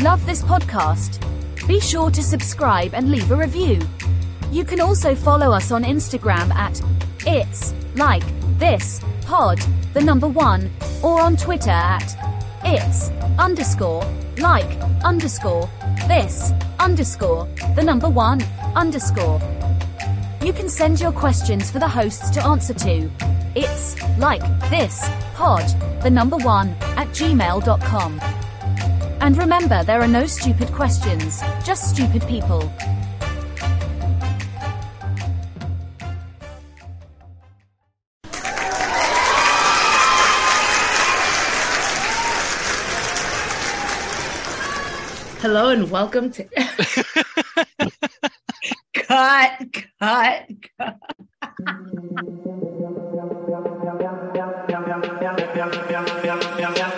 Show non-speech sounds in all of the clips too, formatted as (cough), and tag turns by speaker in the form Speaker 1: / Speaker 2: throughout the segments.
Speaker 1: Love this podcast? Be sure to subscribe and leave a review. You can also follow us on Instagram at It's Like This Pod, the number one, or on Twitter at It's underscore like underscore this underscore the number one underscore. You can send your questions for the hosts to answer to. It's like this pod, the number one, at gmail.com. And remember, there are no stupid questions, just stupid people.
Speaker 2: Hello and welcome to (laughs) cut, cut, cut. (laughs)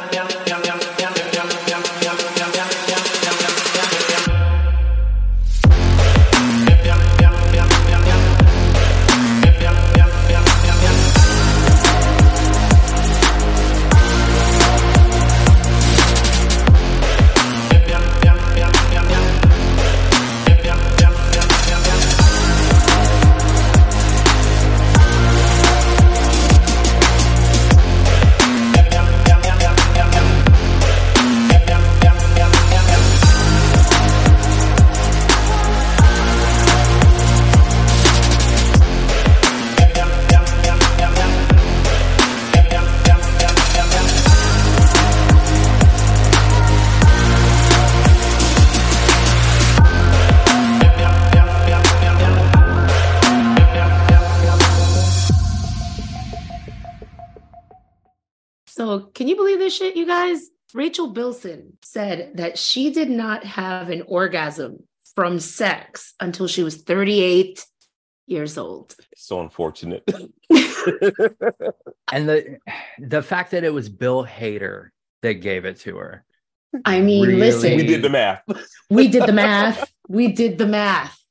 Speaker 2: So, can you believe this shit, you guys? Rachel Bilson said that she did not have an orgasm from sex until she was 38 years old.
Speaker 3: So unfortunate. (laughs)
Speaker 4: And the the fact that it was Bill Hader that gave it to her.
Speaker 2: I mean,
Speaker 4: Really?
Speaker 2: listen,
Speaker 3: we did the math. (laughs)
Speaker 2: we did the math. We did the math.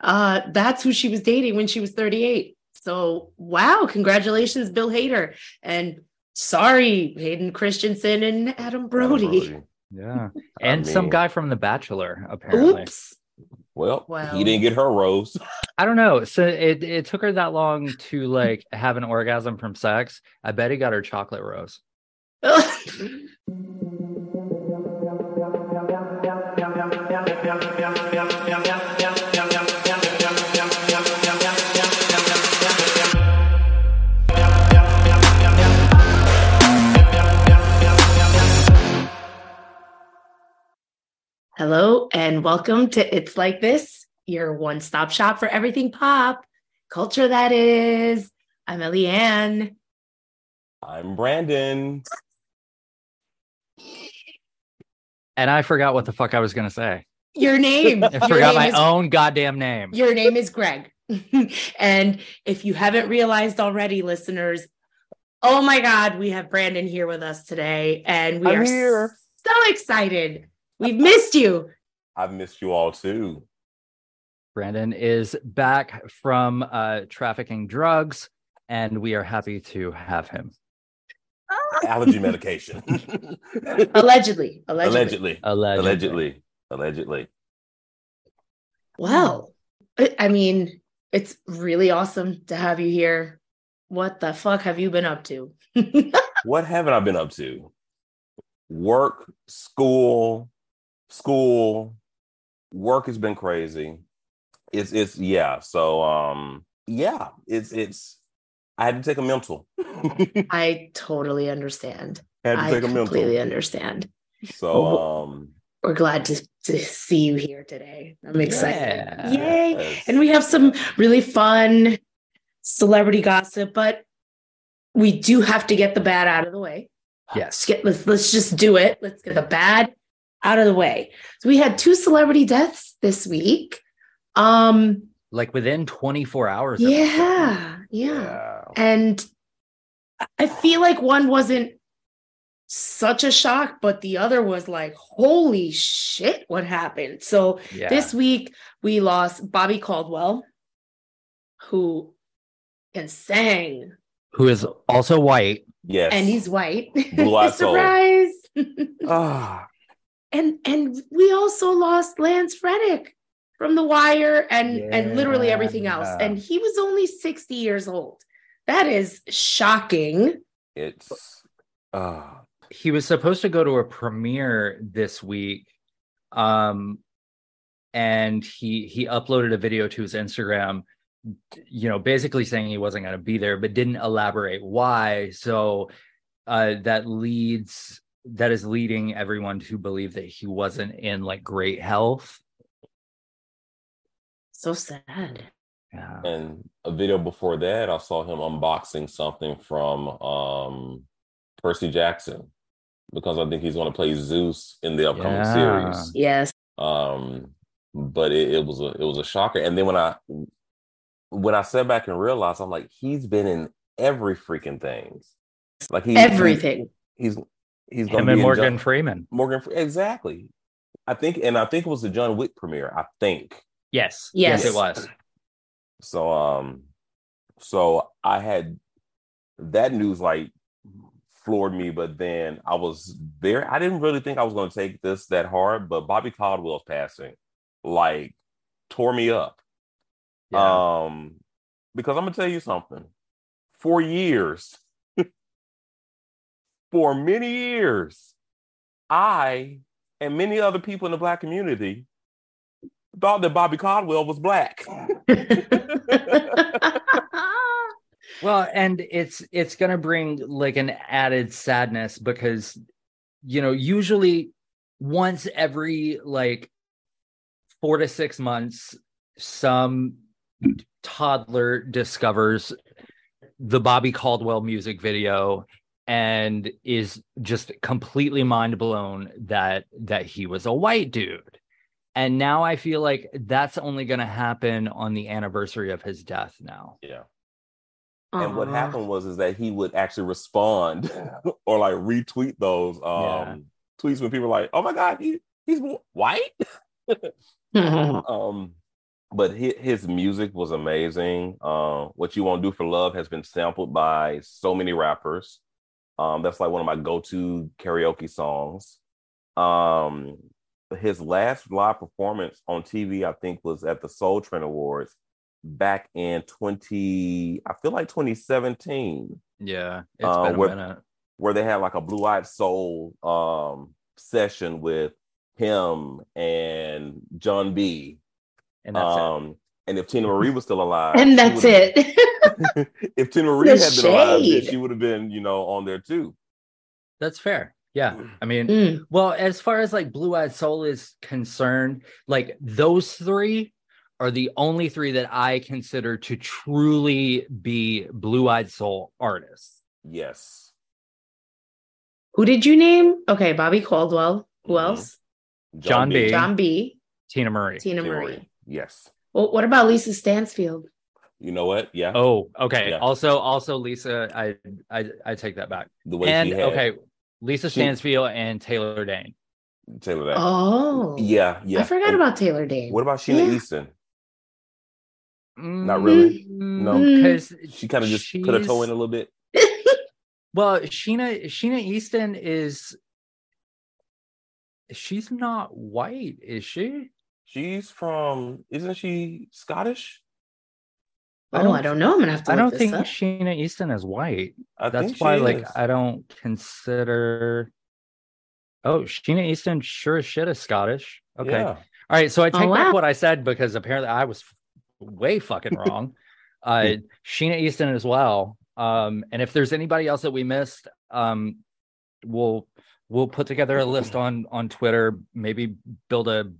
Speaker 2: Uh, that's who she was dating when she was 38. So, wow, congratulations, Bill Hader. And sorry, Hayden Christensen and Adam Brody. (laughs)
Speaker 4: Yeah. And some
Speaker 3: mean-
Speaker 4: guy from The Bachelor, apparently.
Speaker 2: Oops.
Speaker 3: Well,
Speaker 2: Well.
Speaker 3: he didn't get her rose.
Speaker 4: I don't know. So it, it took her that long to like have an orgasm from sex. I bet he got her chocolate rose. (laughs)
Speaker 2: Hello and welcome to It's Like This, your one stop shop for everything pop culture. That is, I'm Eliann.
Speaker 3: I'm Brandon.
Speaker 4: And I forgot what the fuck I was gonna say.
Speaker 2: Your name.
Speaker 4: I
Speaker 2: your
Speaker 4: forgot
Speaker 2: name
Speaker 4: my
Speaker 2: is,
Speaker 4: own goddamn name.
Speaker 2: Your name is Greg. (laughs) and if you haven't realized already, listeners, oh my God, we have Brandon here with us today, and we
Speaker 3: I'm
Speaker 2: are
Speaker 3: here.
Speaker 2: so excited. We've missed you.
Speaker 3: I've missed you all too.
Speaker 4: Brandon is back from uh, trafficking drugs, and we are happy to have him.
Speaker 3: Allergy medication.
Speaker 2: Allegedly, (laughs) allegedly.
Speaker 3: Allegedly.
Speaker 4: Allegedly.
Speaker 3: Allegedly. Allegedly.
Speaker 2: Well, I I mean, it's really awesome to have you here. What the fuck have you been up to? (laughs)
Speaker 3: What haven't I been up to? Work, school, school. Work has been crazy. It's it's yeah. So um yeah, it's it's I had to take a mental. (laughs)
Speaker 2: I totally understand.
Speaker 3: had to
Speaker 2: I
Speaker 3: take a mental.
Speaker 2: completely understand.
Speaker 3: So um
Speaker 2: We're glad to, to see you here today. I'm excited.
Speaker 4: Yeah.
Speaker 2: Yay.
Speaker 3: yes.
Speaker 2: And we have some really fun celebrity gossip, but we do have to get the bad out of the way. Let's
Speaker 4: Yes.
Speaker 2: get let's let's just do it. Let's get the bad out of the way. So we had two celebrity deaths this week. Um
Speaker 4: Like within 24 hours. of each other.
Speaker 2: yeah, yeah.
Speaker 3: yeah.
Speaker 2: And I feel like one wasn't such a shock, but the other was like, holy shit, what happened? So
Speaker 4: Yeah.
Speaker 2: this week we lost Bobby Caldwell, who can sang,
Speaker 4: Who is also white.
Speaker 3: Yes.
Speaker 2: and he's white. (laughs) Surprise. (laughs)
Speaker 3: Ah,
Speaker 2: and and we also lost Lance Reddick from The Wire and and literally everything else.
Speaker 4: Yeah.
Speaker 2: And he was only 60 years old. That is shocking.
Speaker 3: It's uh
Speaker 4: he was supposed to go to a premiere this week um and he he uploaded a video to his instagram you know basically saying he wasn't going to be there but didn't elaborate why so uh that leads that is leading everyone to believe that he wasn't in like great health
Speaker 2: So sad.
Speaker 4: yeah
Speaker 3: and a video before that, I saw him unboxing something from um Percy Jackson because I think he's going to play Zeus in the upcoming
Speaker 4: Yeah.
Speaker 3: series.
Speaker 2: Yes.
Speaker 3: Um, but it, it was a it was a shocker. And then when I when I sat back and realized, I'm like, he's been in every freaking thing. Like he
Speaker 2: Everything.
Speaker 3: He's he's going
Speaker 4: him
Speaker 3: to
Speaker 4: and
Speaker 3: be in
Speaker 4: morgan
Speaker 3: John-
Speaker 4: freeman
Speaker 3: Morgan Fre- exactly. I think, and I think it was the John Wick premiere. I think.
Speaker 4: yes
Speaker 2: Yes.
Speaker 4: yes it was
Speaker 3: So um so I had that news like floored me, but then I was very I didn't really think I was gonna take this that hard, but Bobby Caldwell's passing like tore me up.
Speaker 4: yeah.
Speaker 3: Um because I'm gonna tell you something. For years, for many years, I and many other people in the black community thought that Bobby Caldwell was black. (laughs) (laughs)
Speaker 4: Well, and it's it's gonna bring like an added sadness because you know, usually once every like four to six months, some toddler discovers the Bobby Caldwell music video and is just completely mind blown that that he was a white dude. And now I feel like that's only going to happen on the anniversary of his death now.
Speaker 3: yeah. And what happened was is that he would actually respond (laughs) or like retweet those um
Speaker 4: Yeah.
Speaker 3: tweets when people were like, "Oh my god, he, he's white." (laughs) (laughs) um but his, his music was amazing. Uh, what you won't do for love has been sampled by so many rappers. Um, that's like one of my go-to karaoke songs. Um, his last live performance on TV, I think, was at the Soul Train Awards back in 20, I feel like 2017,
Speaker 4: Yeah, it's
Speaker 3: Uh,
Speaker 4: been a
Speaker 3: what-
Speaker 4: minute.
Speaker 3: where they had like a Blue Eyed Soul um session with him and Jon B.
Speaker 4: And that's it.
Speaker 3: um, and if Teena Marie was still alive,
Speaker 2: and that's
Speaker 3: would've-
Speaker 2: it. (laughs) (laughs)
Speaker 3: if Teena Marie had been alive, then she would have been, you know, on there too.
Speaker 4: That's fair. Yeah. I mean,
Speaker 2: Mm.
Speaker 4: well, as far as like Blue Eyed Soul is concerned, like those three are the only three that I consider to truly be Blue Eyed Soul artists.
Speaker 3: Yes.
Speaker 2: Who did you name? Okay, Bobby Caldwell. Who
Speaker 3: Mhm.
Speaker 2: else?
Speaker 4: Jon B.
Speaker 2: Jon B.
Speaker 4: Teena Marie.
Speaker 2: Teena
Speaker 3: Teena
Speaker 2: Marie.
Speaker 3: Yes.
Speaker 2: Well, what about Lisa Stansfield?
Speaker 3: You know what? Yeah.
Speaker 4: Oh, okay.
Speaker 3: Yeah.
Speaker 4: Also, also Lisa, I, I, I take that back.
Speaker 3: the way
Speaker 4: And
Speaker 3: she had
Speaker 4: okay, Lisa
Speaker 3: She-
Speaker 4: Stansfield and Taylor Dayne.
Speaker 3: Taylor that.
Speaker 2: Oh,
Speaker 3: yeah, yeah.
Speaker 2: I forgot
Speaker 3: And
Speaker 2: about Taylor Dayne.
Speaker 3: What about Sheena
Speaker 2: Yeah.
Speaker 3: Easton? Not really. No.
Speaker 2: Mm.
Speaker 4: because
Speaker 3: She kind of just put her toe in a little bit. (laughs)
Speaker 4: Well, Sheena Sheena Easton is she's not white, is she?
Speaker 3: She's from, isn't she Scottish?
Speaker 2: Oh, I don't know. I'm gonna have to.
Speaker 4: I don't
Speaker 2: this
Speaker 4: think
Speaker 2: up.
Speaker 4: Sheena Easton is white.
Speaker 3: I
Speaker 4: That's why, like,
Speaker 3: is.
Speaker 4: I don't consider. Oh, Sheena Easton sure as shit is Scottish. Okay,
Speaker 3: Yeah.
Speaker 4: all right. So I take
Speaker 2: Oh,
Speaker 4: back
Speaker 2: wow.
Speaker 4: what I said because apparently I was way fucking (laughs) wrong. uh, Sheena Easton as well. Um, and if there's anybody else that we missed, um, we'll we'll put together a list on on Twitter. Maybe build a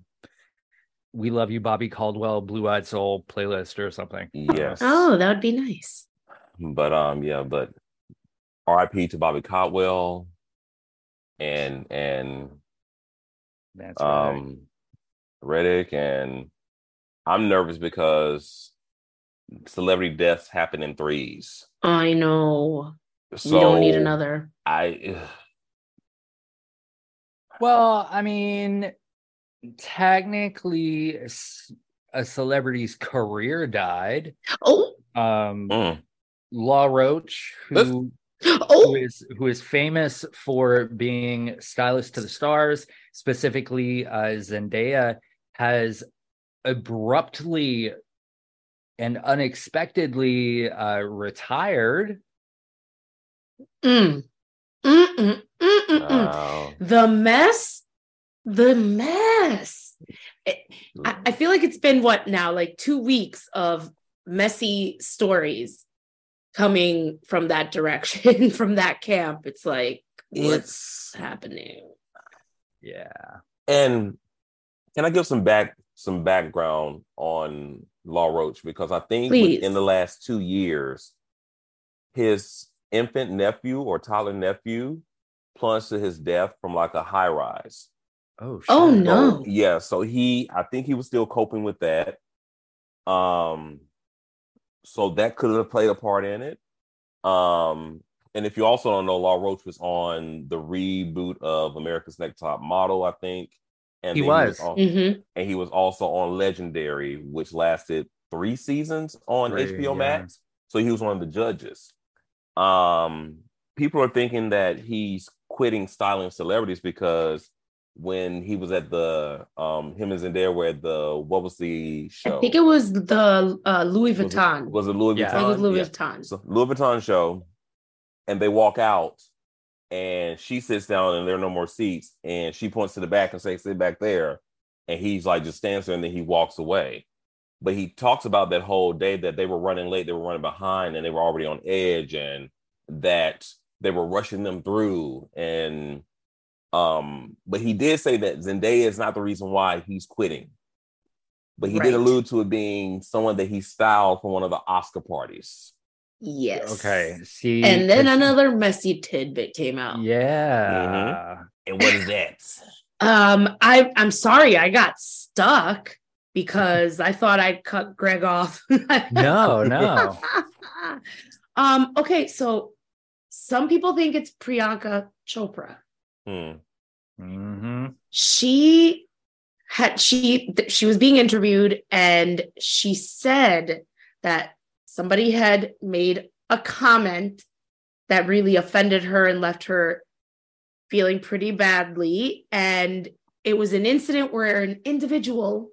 Speaker 4: "We Love You, Bobby Caldwell" Blue Eyed Soul playlist or something.
Speaker 3: Yes.
Speaker 2: Oh, that would be nice.
Speaker 3: But um, yeah, but RIP to Bobby Caldwell and and
Speaker 4: That's right.
Speaker 3: um Reddick and I'm nervous because celebrity deaths happen in threes.
Speaker 2: I know.
Speaker 3: So
Speaker 2: we don't need another.
Speaker 3: I
Speaker 4: Well, I mean, technically, a celebrity's career died.
Speaker 2: Oh,
Speaker 4: Um,
Speaker 3: mm,
Speaker 4: Law Roach, who who
Speaker 2: Oh,
Speaker 4: is who is famous for being stylist to the stars, specifically uh, Zendaya, has abruptly and unexpectedly uh, retired.
Speaker 2: mm, mm, mm, mm, mm, mm.
Speaker 3: Wow.
Speaker 2: the mess, the mess. It- I, I feel like it's been what now, like two weeks of messy stories coming from that direction, (laughs) from that camp. It's like, what's
Speaker 3: It's
Speaker 2: happening?
Speaker 4: Yeah.
Speaker 3: and can I give some back some background on Law Roach because I think in the last two years, his infant nephew or toddler nephew plunged to his death from like a high rise.
Speaker 4: Oh.
Speaker 2: Oh, no.
Speaker 3: So, yeah, so he I think he was still coping with that. Um so that could have played a part in it. Um and if you also don't know, Law Roach was on the reboot of America's Next Top Model, I think. And
Speaker 4: He
Speaker 3: then
Speaker 4: was.
Speaker 3: on-
Speaker 2: Mhm.
Speaker 3: and he was also on Legendary, which lasted three seasons on
Speaker 4: Three,
Speaker 3: HBO
Speaker 4: yeah.
Speaker 3: Max. So he was one of the judges. Um, people are thinking that he's quitting styling celebrities because when he was at the um him and Zendaya were at the what was the show?
Speaker 2: I think it was the uh, Louis
Speaker 3: was it,
Speaker 2: Vuitton.
Speaker 3: was it Louis
Speaker 4: Yeah.
Speaker 2: I it was Louis
Speaker 3: Yeah.
Speaker 2: Vuitton.
Speaker 3: So Louis Vuitton show, and they walk out, and she sits down, and there are no more seats, and she points to the back and says, "Sit back there," and he's like, just stands there, and then he walks away. But he talks about that whole day that they were running late, they were running behind, and they were already on edge, and that they were rushing them through, and um, but he did say that Zendaya is not the reason why he's quitting. But he
Speaker 2: Right.
Speaker 3: did allude to it being someone that he styled for one of the Oscar parties.
Speaker 2: Yes.
Speaker 4: Okay. See.
Speaker 2: And then
Speaker 4: 'cause-
Speaker 2: another messy tidbit came out.
Speaker 4: Yeah.
Speaker 3: And what is that? (laughs)
Speaker 2: Um, I I'm sorry, I got stuck because I thought I'd cut Greg off.
Speaker 4: No, no. (laughs)
Speaker 2: um, okay, so some people think it's Priyanka Chopra.
Speaker 3: Hmm.
Speaker 4: hmm
Speaker 2: She had she th- she was being interviewed and she said that somebody had made a comment that really offended her and left her feeling pretty badly and it was an incident where an individual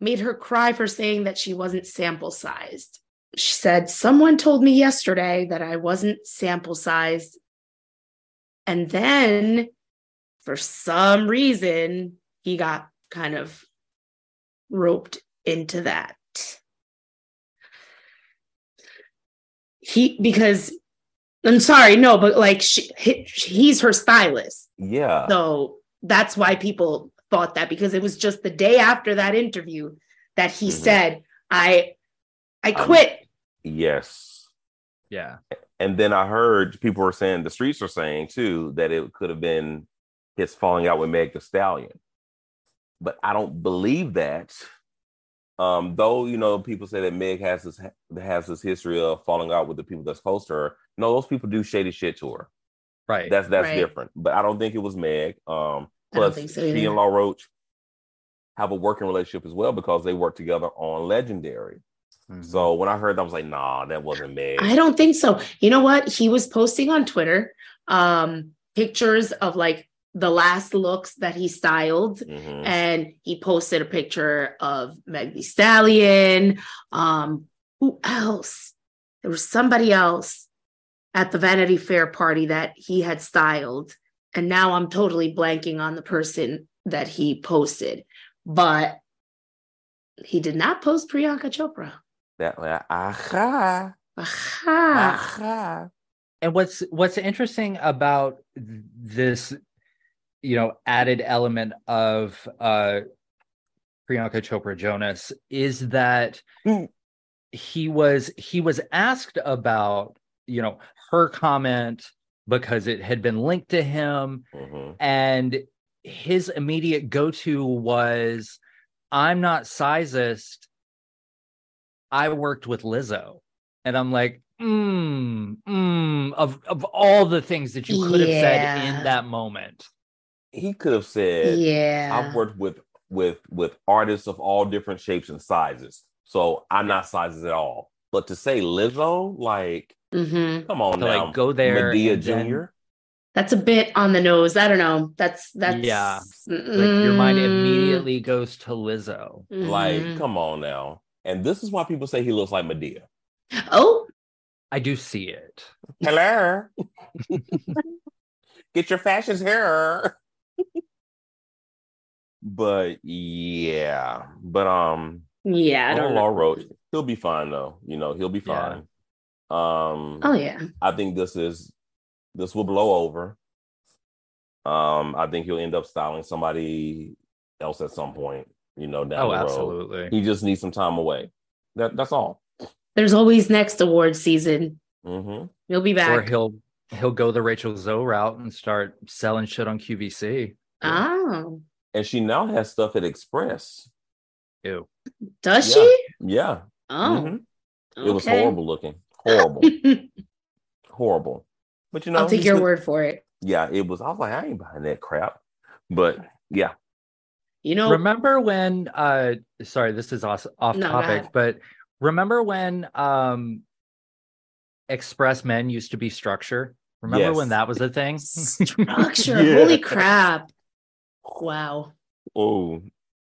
Speaker 2: made her cry for saying that she wasn't sample sized. She said, Someone told me yesterday that I wasn't sample sized. And then for some reason, he got kind of roped into that. He, because I'm sorry, no, but like she, he, he's her stylist.
Speaker 3: Yeah.
Speaker 2: So that's why people thought that because it was just the day after that interview that he
Speaker 3: Mhm.
Speaker 2: said, I I
Speaker 3: I'm-
Speaker 2: quit.
Speaker 3: Yes.
Speaker 4: Yeah.
Speaker 3: And then I heard people were saying the streets are saying too that it could have been his falling out with Meg Thee Stallion. But I don't believe that. Um, though you know, people say that Meg has this has this history of falling out with the people that's close to her. No, those people do shady shit to her.
Speaker 4: Right.
Speaker 3: That's that's
Speaker 2: Right.
Speaker 3: different. But I don't think it was Meg. Um, plus
Speaker 2: think so
Speaker 3: she and Law Roach have a working relationship as well because they work together on Legendary.
Speaker 4: Mhm.
Speaker 3: So when I heard that, I was like, nah, that wasn't Meg.
Speaker 2: I don't think so. You know what? He was posting on Twitter um pictures of like the last looks that he styled
Speaker 3: Mhm.
Speaker 2: and he posted a picture of Meg Thee Stallion. Um, who else? There was somebody else at the Vanity Fair party that he had styled, and now I'm totally blanking on the person that he posted, but he did not post Priyanka Chopra.
Speaker 3: That way, aha,
Speaker 2: Aha.
Speaker 3: aha.
Speaker 4: and what's what's interesting about this you know added element of uh Priyanka Chopra Jonas is that
Speaker 3: Mm.
Speaker 4: he was he was asked about you know her comment because it had been linked to him.
Speaker 3: Mhm.
Speaker 4: and his immediate go-to was i'm not sizist. I worked with lizzo. And i'm like mm, mm, of of all the things that you could have said in that moment
Speaker 3: He could have said,
Speaker 2: Yeah.
Speaker 3: "I've worked with with with artists of all different shapes and sizes, so I'm not sizes at all." But to say Lizzo, like,
Speaker 2: hmm
Speaker 3: come on
Speaker 4: To,
Speaker 3: now,
Speaker 4: like, go there Madea
Speaker 3: Jr.
Speaker 2: That's a bit on the nose. I don't know. That's that's
Speaker 4: Yeah. Like your mind
Speaker 2: Mm,
Speaker 4: immediately goes to Lizzo.
Speaker 3: Like,
Speaker 2: mhm.
Speaker 3: come on now. And this is why people say he looks like Madea.
Speaker 2: oh,
Speaker 4: I do see it.
Speaker 3: Hello. (laughs) Get your fashions here. But yeah, but um,
Speaker 2: yeah, I don't
Speaker 3: on
Speaker 2: know.
Speaker 3: Law Roach, he'll be fine though. You know, he'll be
Speaker 4: Yeah.
Speaker 3: fine. Um,
Speaker 2: Oh yeah,
Speaker 3: I think this is this will blow over. Um, I think he'll end up styling somebody else at some point. You know, down
Speaker 4: Oh,
Speaker 3: the road.
Speaker 4: absolutely.
Speaker 3: He just needs some time away. That that's all.
Speaker 2: there's always next award season.
Speaker 3: hmm
Speaker 2: You'll be back, Or
Speaker 4: he'll he'll go the Rachel Zoe route and start selling shit on QVC.
Speaker 2: Oh,
Speaker 3: And she now has stuff at Express.
Speaker 4: Ew.
Speaker 2: does
Speaker 3: Yeah.
Speaker 2: she?
Speaker 3: Yeah,
Speaker 2: Oh,
Speaker 3: Mhm. it was horrible looking. Horrible, (laughs) horrible. But you know,
Speaker 2: I'll take your
Speaker 3: good-
Speaker 2: word for it.
Speaker 3: Yeah, it was. I was like, I ain't buying that crap. But yeah,
Speaker 2: You know,
Speaker 4: Remember when uh sorry, this is off, off
Speaker 2: No,
Speaker 4: topic, but remember when um Express Men used to be structure? Remember
Speaker 3: Yes.
Speaker 4: when that was a thing?
Speaker 2: structure.
Speaker 3: Yeah. (laughs)
Speaker 2: Holy crap! Wow,
Speaker 3: oh,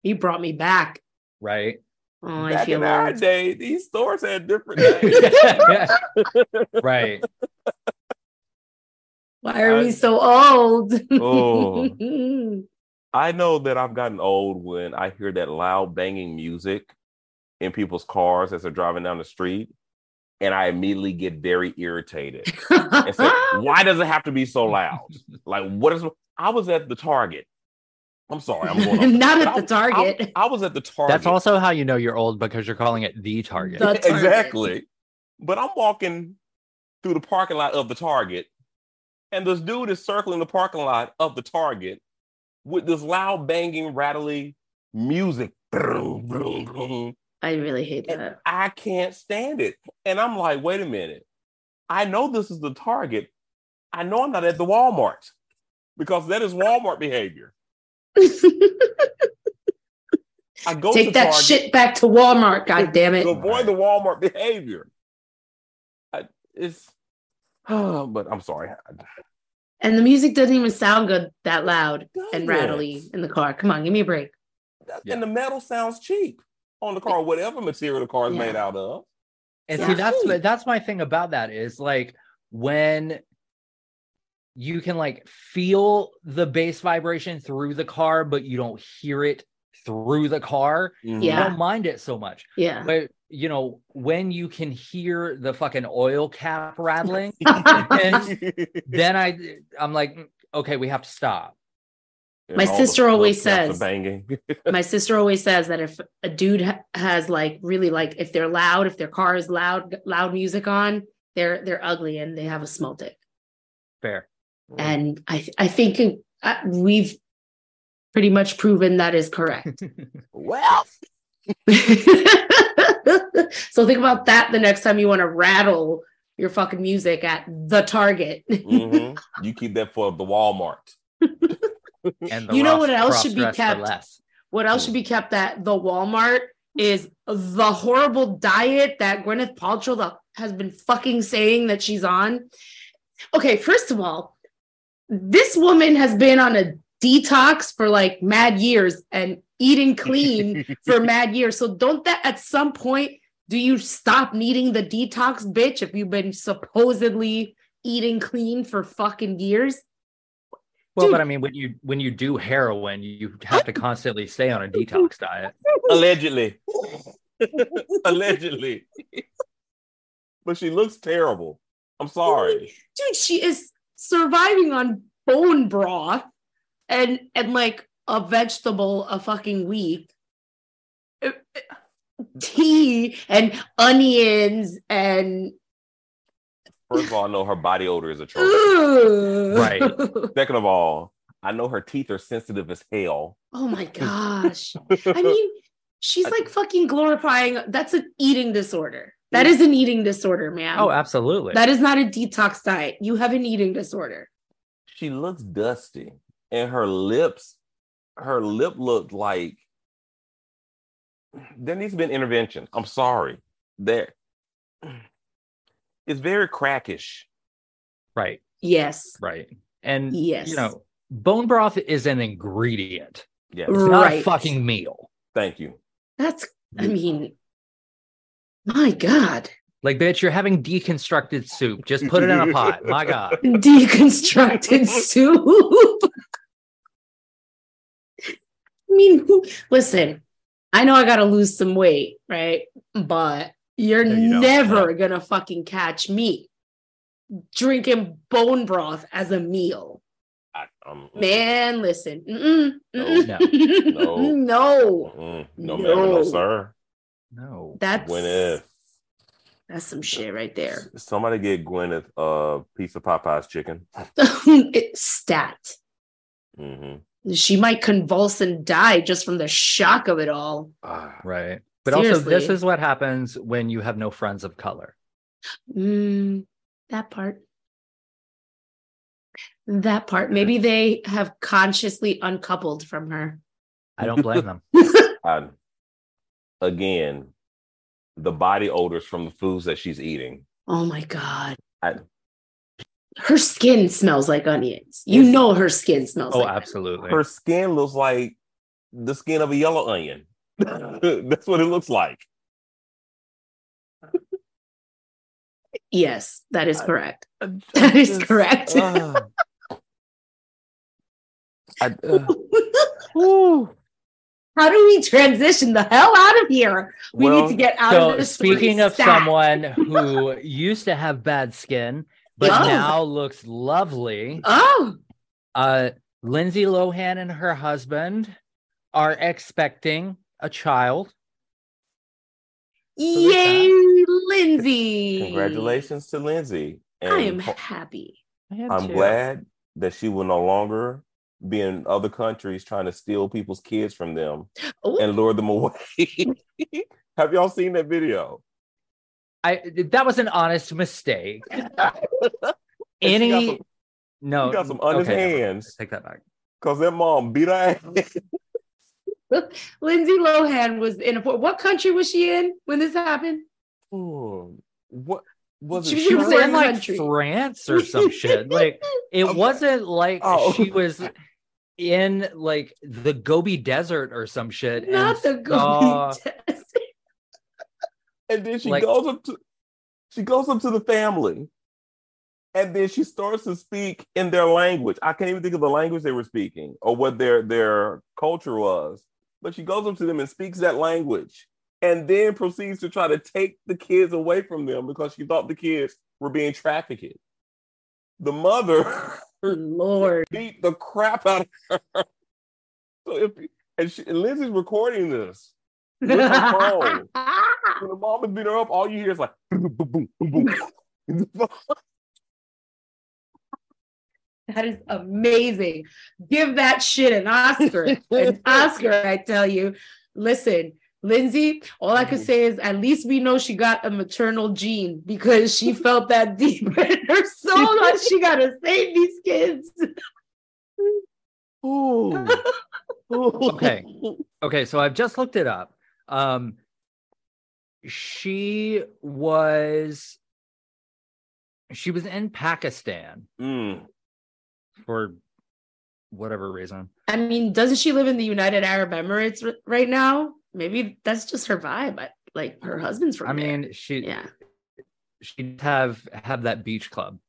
Speaker 2: you brought me back.
Speaker 4: right.
Speaker 2: Oh, I
Speaker 3: back
Speaker 2: feel
Speaker 3: in our
Speaker 2: old.
Speaker 3: day, these stores had different (laughs) names. (laughs)
Speaker 4: right.
Speaker 2: Why are
Speaker 3: I-
Speaker 2: we so old?
Speaker 3: Oh. (laughs) I know that I've gotten old when I hear that loud banging music in people's cars as they're driving down the street, and I immediately get very irritated and say, "Why does it have to be so loud? Like, what is?" I was at the Target. I'm sorry, I'm going. (laughs)
Speaker 2: Not at the
Speaker 3: I- I-
Speaker 2: Target.
Speaker 3: I, was at the Target.
Speaker 4: That's also how you know you're old because you're calling it the target.
Speaker 2: The- (laughs) Target.
Speaker 3: exactly. But I'm walking through the parking lot of the Target, and this dude is circling the parking lot of the Target with this loud, banging, rattly music.
Speaker 2: I really hate
Speaker 3: And
Speaker 2: that.
Speaker 3: I can't stand it. And I'm like, wait a minute. I know this is the Target. I know I'm not at the Walmart because that is Walmart behavior. I go to
Speaker 2: Take that
Speaker 3: Target
Speaker 2: shit back to Walmart. God damn it!
Speaker 3: to (laughs) avoid the Walmart behavior. I, it's, (sighs) but I'm sorry.
Speaker 2: And the music doesn't even sound good that loud and
Speaker 3: Doesn't.
Speaker 2: rattly in the car. Come on, give me a break.
Speaker 4: Yeah.
Speaker 3: And the metal sounds cheap on the car, whatever material the car is
Speaker 2: Yeah.
Speaker 3: made out of.
Speaker 4: And
Speaker 2: Yeah.
Speaker 4: see, that's that's my thing about that is like when you can like feel the bass vibration through the car, but you don't hear it through the car.
Speaker 3: Mhm.
Speaker 2: Yeah.
Speaker 4: You don't mind it so much.
Speaker 2: Yeah.
Speaker 4: But you know, when you can hear the fucking oil cap rattling, (laughs) (laughs) then I I'm like, "Mm, okay, we have to stop.
Speaker 3: And
Speaker 2: My
Speaker 3: all the
Speaker 2: sister always
Speaker 3: flip
Speaker 2: says-
Speaker 3: banging. (laughs)
Speaker 2: My sister always says that if a dude has like really like if they're loud, if their car is loud, loud music on, they're they're ugly and they have a small dick.
Speaker 4: Fair.
Speaker 2: And I I think uh, we've pretty much proven that is correct. (laughs)
Speaker 3: well, (laughs)
Speaker 2: so think about that the next time you want to rattle your fucking music at the Target.
Speaker 3: mhm. you keep that for the Walmart. (laughs)
Speaker 4: And the
Speaker 2: You know
Speaker 4: Ross
Speaker 2: what else should be kept?
Speaker 4: less.
Speaker 2: What else should be kept at the Walmart is the horrible diet that Gwyneth Paltrow the- has been fucking saying that she's on. Okay, first of all, this woman has been on a detox for like mad years and eating clean (laughs) for mad years. So don't that at some point do you stop needing the detox, bitch, if you've been supposedly eating clean for fucking years?
Speaker 4: Well,
Speaker 2: Dude.
Speaker 4: but I mean, when you when you do heroin, you have to constantly stay on a detox diet. (laughs)
Speaker 3: Allegedly. (laughs) Allegedly. but she looks terrible. I'm sorry.
Speaker 2: dude she is surviving on bone broth and and like a vegetable a fucking week tea and onions and
Speaker 3: First of all, I know her body odor is atrocious.
Speaker 2: Ugh.
Speaker 4: Right. (laughs)
Speaker 3: Second of all, I know her teeth are sensitive as hell.
Speaker 2: oh my (laughs) gosh i mean she's like fucking glorifying that's an eating disorder that is an eating disorder man
Speaker 4: Oh, absolutely.
Speaker 2: that is not a detox diet you have an eating disorder
Speaker 3: She looks dusty, and her lips, her lip looked like there needs to be an intervention. I'm sorry. There, it's very crackish.
Speaker 4: Right,
Speaker 2: Yes.
Speaker 4: right. And
Speaker 2: Yes.
Speaker 4: you know, bone broth is an ingredient.
Speaker 3: Yeah.
Speaker 4: It's not a fucking meal.
Speaker 3: Thank you.
Speaker 2: That's, I mean, my God.
Speaker 4: Like, bitch, you're having deconstructed soup. Just put it in a pot. My God. (laughs)
Speaker 2: Deconstructed soup. I mean, listen, I know I got to lose some weight, right? But you're
Speaker 3: No, you don't.
Speaker 2: never going to fucking catch me drinking bone broth as a meal.
Speaker 3: I, um,
Speaker 2: Man, listen. Mm-mm,
Speaker 3: No, no. (laughs)
Speaker 2: no.
Speaker 3: mm-mm. no, ma'am, no,
Speaker 2: No.
Speaker 3: sir.
Speaker 4: No.
Speaker 2: That's
Speaker 3: Gwyneth,
Speaker 2: that's some shit right there.
Speaker 3: somebody get Gwyneth a piece of Popeye's chicken. (laughs)
Speaker 2: it's stat.
Speaker 3: hmm
Speaker 2: She might convulse and die just from the shock of it all.
Speaker 4: Right. But also, this is what happens when you have no friends of color.
Speaker 2: Mm, that part. That part. Maybe they have consciously uncoupled from her.
Speaker 4: I don't blame them. (laughs)
Speaker 3: I, again, the body odors from the foods that she's eating.
Speaker 2: Oh my God.
Speaker 3: I-
Speaker 2: her skin smells like onions. You know her skin smells
Speaker 4: Oh,
Speaker 2: like that.
Speaker 4: absolutely.
Speaker 3: Her skin looks like the skin of a yellow onion. (laughs) That's what it looks like.
Speaker 2: Yes, that is correct.
Speaker 3: I (laughs)
Speaker 2: That is
Speaker 3: just-
Speaker 2: correct.
Speaker 3: uh, (laughs) I, uh, whew.
Speaker 2: How do we transition the hell out of here? We
Speaker 3: Well,
Speaker 2: need to get out
Speaker 4: so
Speaker 2: of this.
Speaker 4: speaking of
Speaker 2: stat.
Speaker 4: someone (laughs) who used to have bad skin but
Speaker 2: Oh.
Speaker 4: now looks lovely
Speaker 2: Oh,
Speaker 4: uh lindsay lohan and her husband are expecting a child
Speaker 2: yay, Lindsay.
Speaker 3: Congratulations to Lindsay. And
Speaker 2: I am happy.
Speaker 3: I'm glad that she will no longer be in other countries trying to steal people's kids from them
Speaker 2: Oh,
Speaker 3: and lure them away. (laughs) Have y'all seen that video?
Speaker 4: i that was an honest mistake (laughs)
Speaker 3: And she
Speaker 4: any
Speaker 3: some-
Speaker 4: no
Speaker 3: He got some on his
Speaker 4: okay,
Speaker 3: hands
Speaker 4: take that back
Speaker 3: because that mom beat her ass. (laughs)
Speaker 2: Lindsay Lohan was in a what country was she in when this happened?
Speaker 3: Ooh, what was
Speaker 2: She
Speaker 3: it?
Speaker 2: was
Speaker 4: she
Speaker 2: in
Speaker 4: was in like
Speaker 2: country.
Speaker 4: france or some shit like it
Speaker 3: Okay.
Speaker 4: wasn't like
Speaker 3: Oh.
Speaker 4: she was in like the gobi desert or some shit
Speaker 2: Not the
Speaker 4: and
Speaker 2: Gobi
Speaker 4: saw-
Speaker 2: Desert.
Speaker 3: and then she
Speaker 4: like-
Speaker 3: goes up to she goes up to the family. And then she starts to speak in their language. I can't even think of the language they were speaking or what their their culture was but she goes up to them and speaks that language and then proceeds to try to take the kids away from them because she thought the kids were being trafficked the mother (laughs)
Speaker 2: Lord.
Speaker 3: beat the crap out of her (laughs) so if and, she, and lindsay's recording this With (laughs) when the mom is beating her up, all you hear is like boom, boom, boom, boom, boom. (laughs)
Speaker 2: That is amazing. Give that shit an Oscar. an Oscar, I tell you. Listen, Lindsay, all I could say is at least we know she got a maternal gene because she (laughs) felt that deep (laughs) in her soul that she got to save these kids.
Speaker 3: Ooh. Ooh. (laughs)
Speaker 4: Okay. Okay, so I've just looked it up. Um she was she was in Pakistan
Speaker 3: Mm.
Speaker 4: for whatever reason.
Speaker 2: I mean, doesn't she live in the United Arab Emirates r- right now? Maybe that's just her vibe. I- Like her husband's from
Speaker 4: I
Speaker 2: there.
Speaker 4: mean, she
Speaker 2: yeah.
Speaker 4: she'd have have that beach club.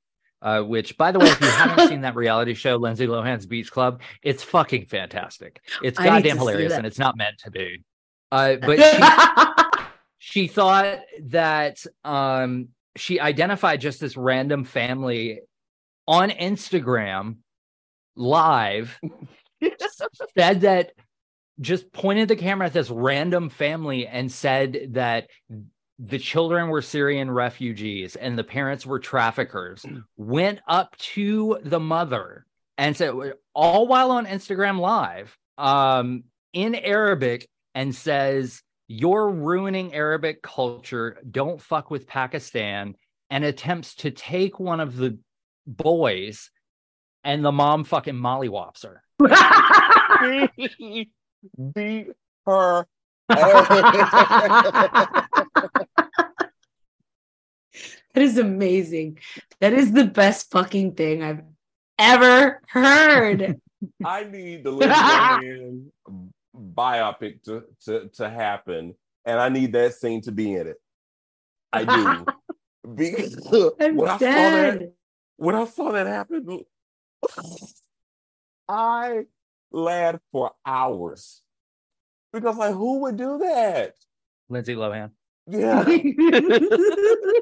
Speaker 4: Uh, which by the way, if you haven't (laughs) seen that reality show, Lindsay Lohan's Beach Club, it's fucking fantastic. It's
Speaker 2: I
Speaker 4: goddamn hilarious and it's not meant to be. Uh, but (laughs) she she thought that um she identified just this random family on Instagram live (laughs) said that just pointed the camera at this random family and said that the children were Syrian refugees and the parents were traffickers (clears throat) went up to the mother and said all while on Instagram live um in Arabic and says you're ruining Arabic culture. Don't fuck with Pakistan and attempts to take one of the boys and the mom fucking mollywops her (laughs) (laughs)
Speaker 3: Beat her. (laughs)
Speaker 2: That is amazing. That is the best fucking thing I've ever heard. (laughs)
Speaker 3: I need the Lindsay Lohan biopic to, to to happen, and I need that scene to be in it. I do. (laughs) because
Speaker 2: I'm
Speaker 3: when I saw that, when I saw that happen, I laughed for hours. Because like who would do that?
Speaker 4: Lindsay Lohan.
Speaker 3: Yeah. (laughs)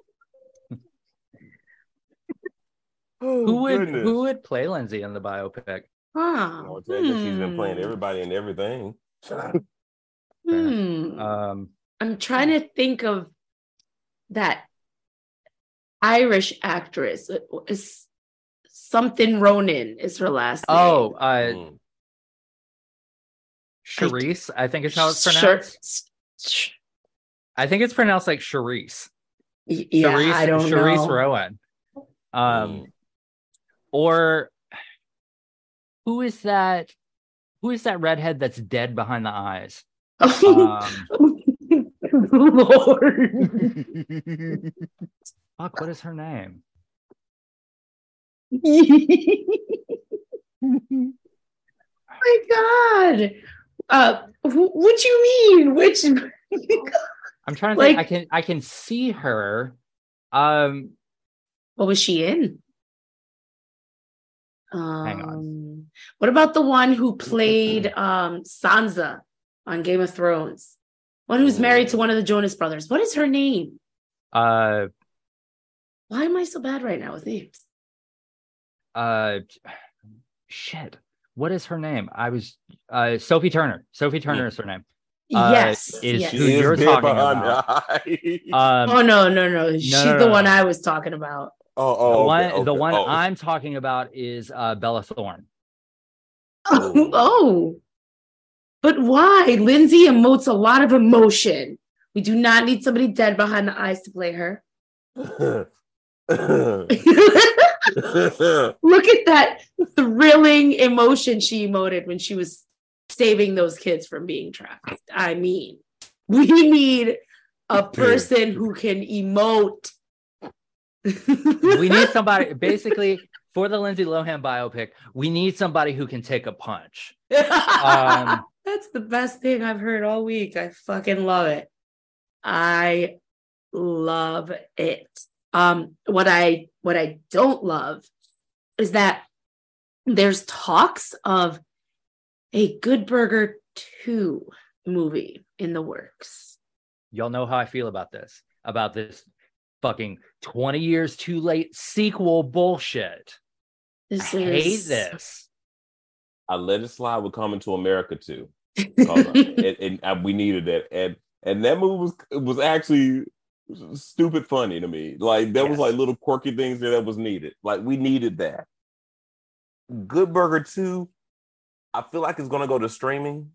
Speaker 3: Oh,
Speaker 4: Who would
Speaker 3: goodness.
Speaker 4: who would play Lindsay in the biopic?
Speaker 2: Huh.
Speaker 3: No, I guess she's been playing
Speaker 2: Hmm.
Speaker 3: everybody and everything.
Speaker 2: Hmm.
Speaker 4: Um,
Speaker 2: I'm trying to think of that Irish actress. It Is something Ronan is her last name.
Speaker 4: oh, uh,
Speaker 3: Mm.
Speaker 4: Charisse, I think is how it's pronounced.
Speaker 2: sh-
Speaker 4: I think it's pronounced like Charisse.
Speaker 2: y- Yeah,
Speaker 4: Charisse,
Speaker 2: I don't
Speaker 4: Charisse
Speaker 2: know.
Speaker 4: Ronan. Um,
Speaker 3: Mm.
Speaker 4: or who is that? Who is that redhead that's dead behind the eyes? Um,
Speaker 2: Lord. (laughs)
Speaker 4: fuck, what is her name? (laughs)
Speaker 2: my god. Uh wh- what you mean? Which (laughs)
Speaker 4: I'm trying to
Speaker 2: Like-
Speaker 4: think. I can I can see her. Um,
Speaker 2: what was she in?
Speaker 4: Hang on.
Speaker 2: Um, what about the one who played um Sansa on Game of Thrones? One who's married to one of the Jonas brothers. What is her name?
Speaker 4: uh,
Speaker 2: Why am I so bad right now with names?
Speaker 4: uh, shit. What is her name? I was uh Sophie Turner. Sophie Turner is her name. Uh,
Speaker 2: yes.
Speaker 4: is
Speaker 2: yes.
Speaker 4: who you're talking about. Um,
Speaker 2: oh no, no, no. She's
Speaker 4: no,
Speaker 2: the
Speaker 4: no,
Speaker 2: one
Speaker 4: no.
Speaker 2: I was talking about.
Speaker 3: oh,
Speaker 4: the
Speaker 3: oh,
Speaker 4: one
Speaker 3: okay,
Speaker 4: the one
Speaker 3: Oh.
Speaker 4: I'm talking about is uh Bella Thorne.
Speaker 2: Oh, (laughs) oh. But why? Lindsay emotes a lot of emotion. We do not need somebody dead behind the eyes to play her. (laughs) (laughs) Look at that thrilling emotion she emoted when she was saving those kids from being trapped. I mean, we need a person who can emote.
Speaker 4: We need somebody (laughs) basically for the Lindsay Lohan biopic. We need somebody who can take a punch. (laughs) Um,
Speaker 2: That's the best thing I've heard all week. I fucking love it. I love it. Um, what I what I don't love is that there's talks of a Good Burger 2 movie in the works.
Speaker 4: Y'all know how I feel about this. About this fucking 20 years too late sequel bullshit. I
Speaker 2: This
Speaker 4: hate
Speaker 2: is
Speaker 4: this.
Speaker 3: I let it slide with coming to America too. 'Cause, and, and, uh, we needed that. And and that movie was was actually stupid funny to me. Like there was like little quirky things there that was needed. Like we needed that. Good Burger 2, I feel like it's gonna go to streaming.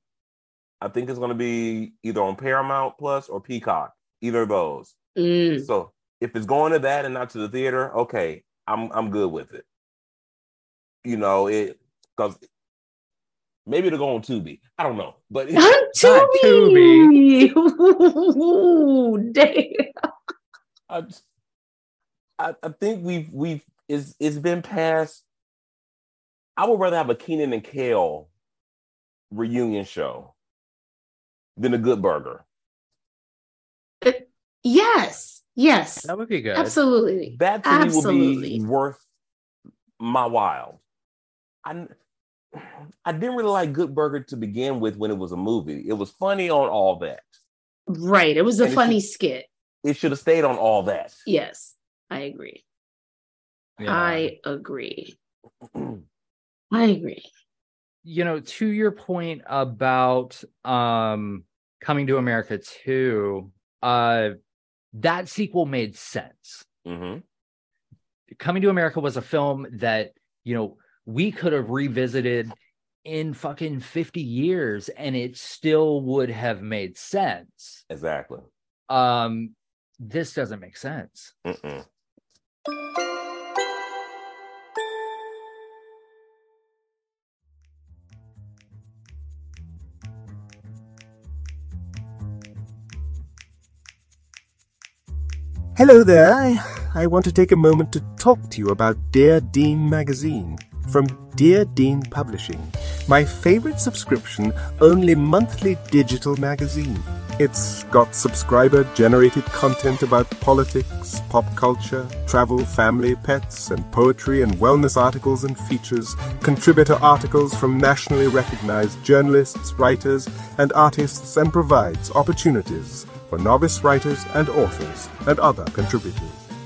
Speaker 3: I think it's gonna be either on Paramount Plus or Peacock, either of those.
Speaker 2: Mm.
Speaker 3: So if it's going to that and not to the theater, okay, I'm I'm good with it. You know, it because maybe it'll go on Tubi. I don't know, but (laughs)
Speaker 2: On
Speaker 4: Not
Speaker 2: Tubi. Ooh, damn.
Speaker 3: I, I I think we've we've it's it's been past. I would rather have a Kenan and Kel reunion show than a Good Burger.
Speaker 2: Yes. Yes.
Speaker 4: That would be good.
Speaker 2: Absolutely.
Speaker 3: That to me would be worth my while. I I didn't really like Good Burger to begin with when it was a movie. It was funny on all that.
Speaker 2: Right. It was a
Speaker 3: And it's
Speaker 2: funny
Speaker 3: just-
Speaker 2: skit.
Speaker 3: It should have stayed on all that.
Speaker 2: Yes. I agree.
Speaker 4: Yeah.
Speaker 2: I agree. I agree.
Speaker 4: you know, to your point about um coming to America too, uh that sequel made sense.
Speaker 3: hmm
Speaker 4: Coming to America was a film that, you know, we could have revisited in fucking 50 years and it still would have made sense.
Speaker 3: Exactly.
Speaker 4: Um this doesn't make sense.
Speaker 3: Mm-mm.
Speaker 5: Hello there. I I want to take a moment to talk to you about Dear Dean magazine from Dear Dean Publishing, my favorite subscription only monthly digital magazine. It's got subscriber generated content about politics, pop culture, travel, family, pets, and poetry and wellness articles and features, contributor articles from nationally recognized journalists, writers, and artists, and provides opportunities for novice writers and authors and other contributors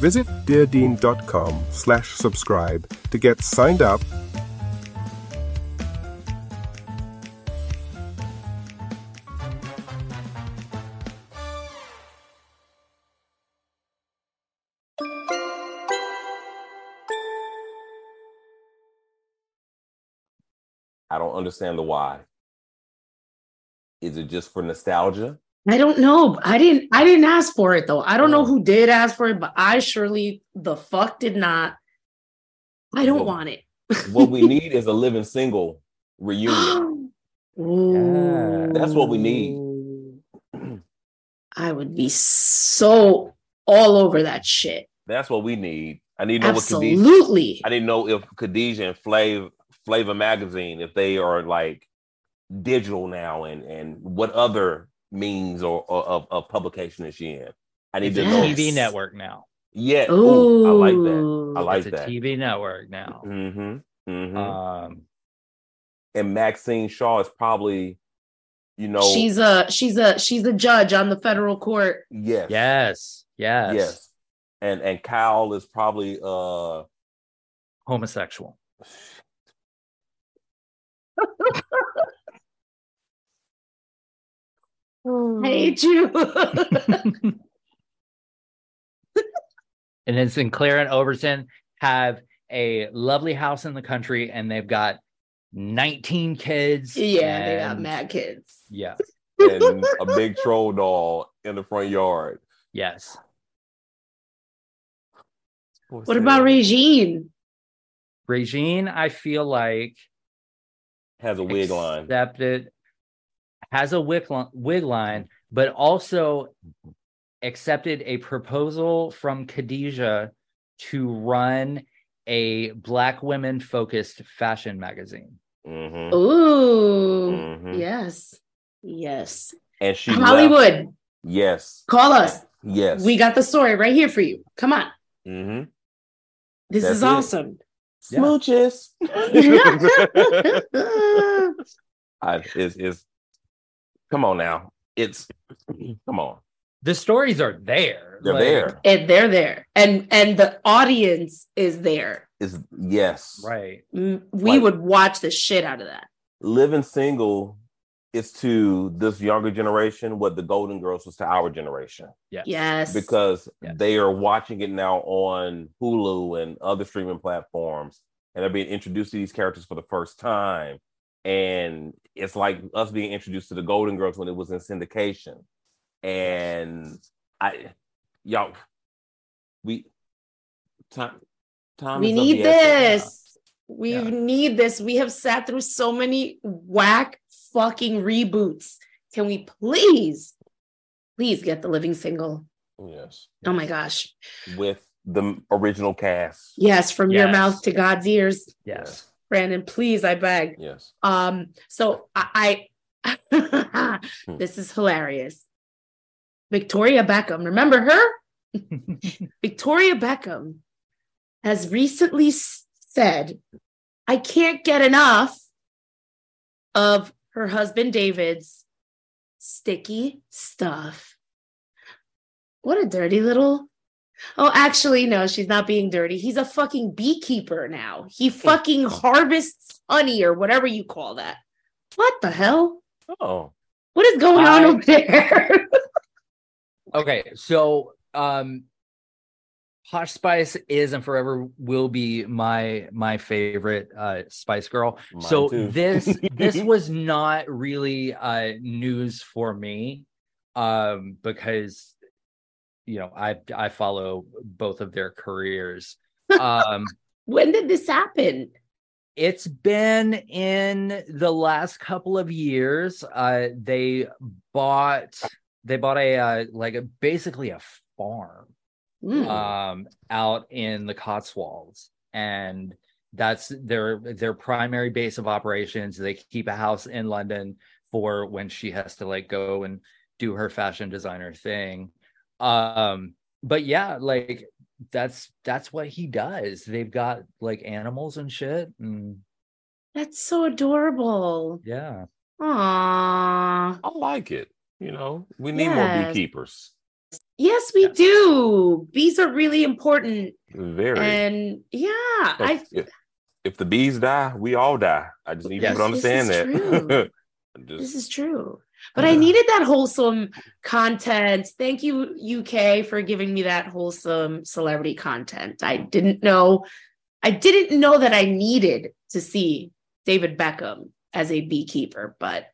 Speaker 5: Visit deardean.com slash subscribe to get signed up
Speaker 3: I don't understand the why. Is it just for nostalgia?
Speaker 2: I don't know. I didn't I didn't ask for it though. I don't know oh. who did ask for it, but I surely the fuck did not. I don't
Speaker 3: Well,
Speaker 2: want it.
Speaker 3: What we (laughs) need is a living single reunion. (gasps) That's what we need.
Speaker 2: I would be so all over that shit.
Speaker 3: That's what we need. I need to know what Khadijah.
Speaker 2: Absolutely.
Speaker 3: I didn't know if Khadijah and Flav Flavor Magazine, if they are like digital now, and and what other means or, or of, of publication is she in? I need
Speaker 4: It's
Speaker 3: to
Speaker 4: a
Speaker 3: know.
Speaker 2: Yes.
Speaker 4: TV network now.
Speaker 3: Yeah.
Speaker 2: Ooh,
Speaker 3: Ooh, I like that. I like
Speaker 4: it's a
Speaker 3: that.
Speaker 4: TV network now.
Speaker 3: Mm-hmm. Mm-hmm.
Speaker 4: Um,
Speaker 3: and Maxine Shaw is probably, you know,
Speaker 2: She's a she's a she's a judge on the federal court.
Speaker 3: yes,
Speaker 4: yes, yes,
Speaker 3: yes, and and Kyle is probably uh
Speaker 4: homosexual. (laughs) Hmm.
Speaker 2: I hate you. (laughs)
Speaker 4: and then Sinclair and Overton have a lovely house in the country, and they've got 19 kids.
Speaker 2: yeah, they got mad kids.
Speaker 4: Yeah.
Speaker 3: and a big troll doll in the front yard.
Speaker 4: Yes.
Speaker 2: What about Regine?
Speaker 4: Regine? I feel like
Speaker 3: has a wig line?
Speaker 4: accepted has a wig, wig line, but also accepted a proposal from Khadijah to run a black women focused fashion magazine.
Speaker 3: Mm-hmm.
Speaker 2: Ooh,
Speaker 3: Mhm.
Speaker 2: yes, yes.
Speaker 3: And she left-
Speaker 2: Hollywood,
Speaker 3: Yes,
Speaker 2: call us.
Speaker 3: yes.
Speaker 2: We got the story right here for you. Come on,
Speaker 3: mm-hmm.
Speaker 2: this
Speaker 3: That's
Speaker 2: is
Speaker 3: it.
Speaker 2: awesome.
Speaker 4: Yeah.
Speaker 3: smooches. (laughs) (laughs) I, it's, it's come on now. It's (clears throat) come on.
Speaker 4: The stories are there.
Speaker 3: They're
Speaker 4: like,
Speaker 3: there.
Speaker 2: and they're there, and and the audience is there.
Speaker 3: Is yes.
Speaker 4: Right.
Speaker 2: We
Speaker 3: Like-
Speaker 2: would watch the shit out of that.
Speaker 3: Living single is to this younger generation what the Golden Girls was to our generation
Speaker 4: Yes.
Speaker 2: Yes,
Speaker 3: because
Speaker 4: Yes.
Speaker 3: they are watching it now on Hulu and other streaming platforms, and they're being introduced to these characters for the first time. And it's like us being introduced to the Golden Girls when it was in syndication. And I, y'all, we time, time
Speaker 2: we
Speaker 3: is
Speaker 2: need this. We
Speaker 4: Yeah.
Speaker 2: need this. We have sat through so many whack fucking reboots. Can we please, please get the living single?
Speaker 3: Yes,
Speaker 2: Oh my gosh.
Speaker 3: with the original cast.
Speaker 2: Yes, from your mouth to God's ears.
Speaker 4: Yes.
Speaker 2: Brandon, please, I beg.
Speaker 3: Yes.
Speaker 2: Um, so I, I (laughs) this is hilarious. Victoria Beckham, remember her? (laughs) Victoria Beckham has recently said, I can't get enough of her husband David's sticky stuff. What a dirty little. Oh, actually, no, she's not being dirty. He's a fucking beekeeper now. He fucking harvests honey or whatever you call that. What the hell?
Speaker 3: Oh,
Speaker 2: What is going on
Speaker 4: I-
Speaker 2: over there? (laughs)
Speaker 4: Okay. So um Posh Spice is and forever will be my my favorite uh Spice Girl.
Speaker 3: Mine
Speaker 4: so
Speaker 3: too.
Speaker 4: this this (laughs) was not really uh news for me um because you know I I follow both of their careers. (laughs) Um
Speaker 2: When did this happen?
Speaker 4: it's been in the last couple of years uh they bought they bought a uh, like a basically a farm
Speaker 2: Hmm.
Speaker 4: um out in the Cotswolds and that's their their primary base of operations they keep a house in London for when she has to like go and do her fashion designer thing um but yeah like that's that's what he does they've got like animals and shit and
Speaker 2: That's so adorable.
Speaker 4: yeah
Speaker 2: Aww.
Speaker 3: I like it. You know, we need more beekeepers.
Speaker 2: Yes, we
Speaker 4: Yes.
Speaker 2: do. Bees are really important.
Speaker 3: Very.
Speaker 2: And yeah, I
Speaker 3: if, if, if the bees die, we all die. I just need
Speaker 4: Yes.
Speaker 3: people to
Speaker 2: This
Speaker 3: understand
Speaker 2: is
Speaker 3: that.
Speaker 2: true. (laughs)
Speaker 3: Just-
Speaker 2: this is true. But I needed that wholesome content. Thank you, UK, for giving me that wholesome celebrity content. I didn't know, I didn't know that I needed to see David Beckham as a beekeeper, but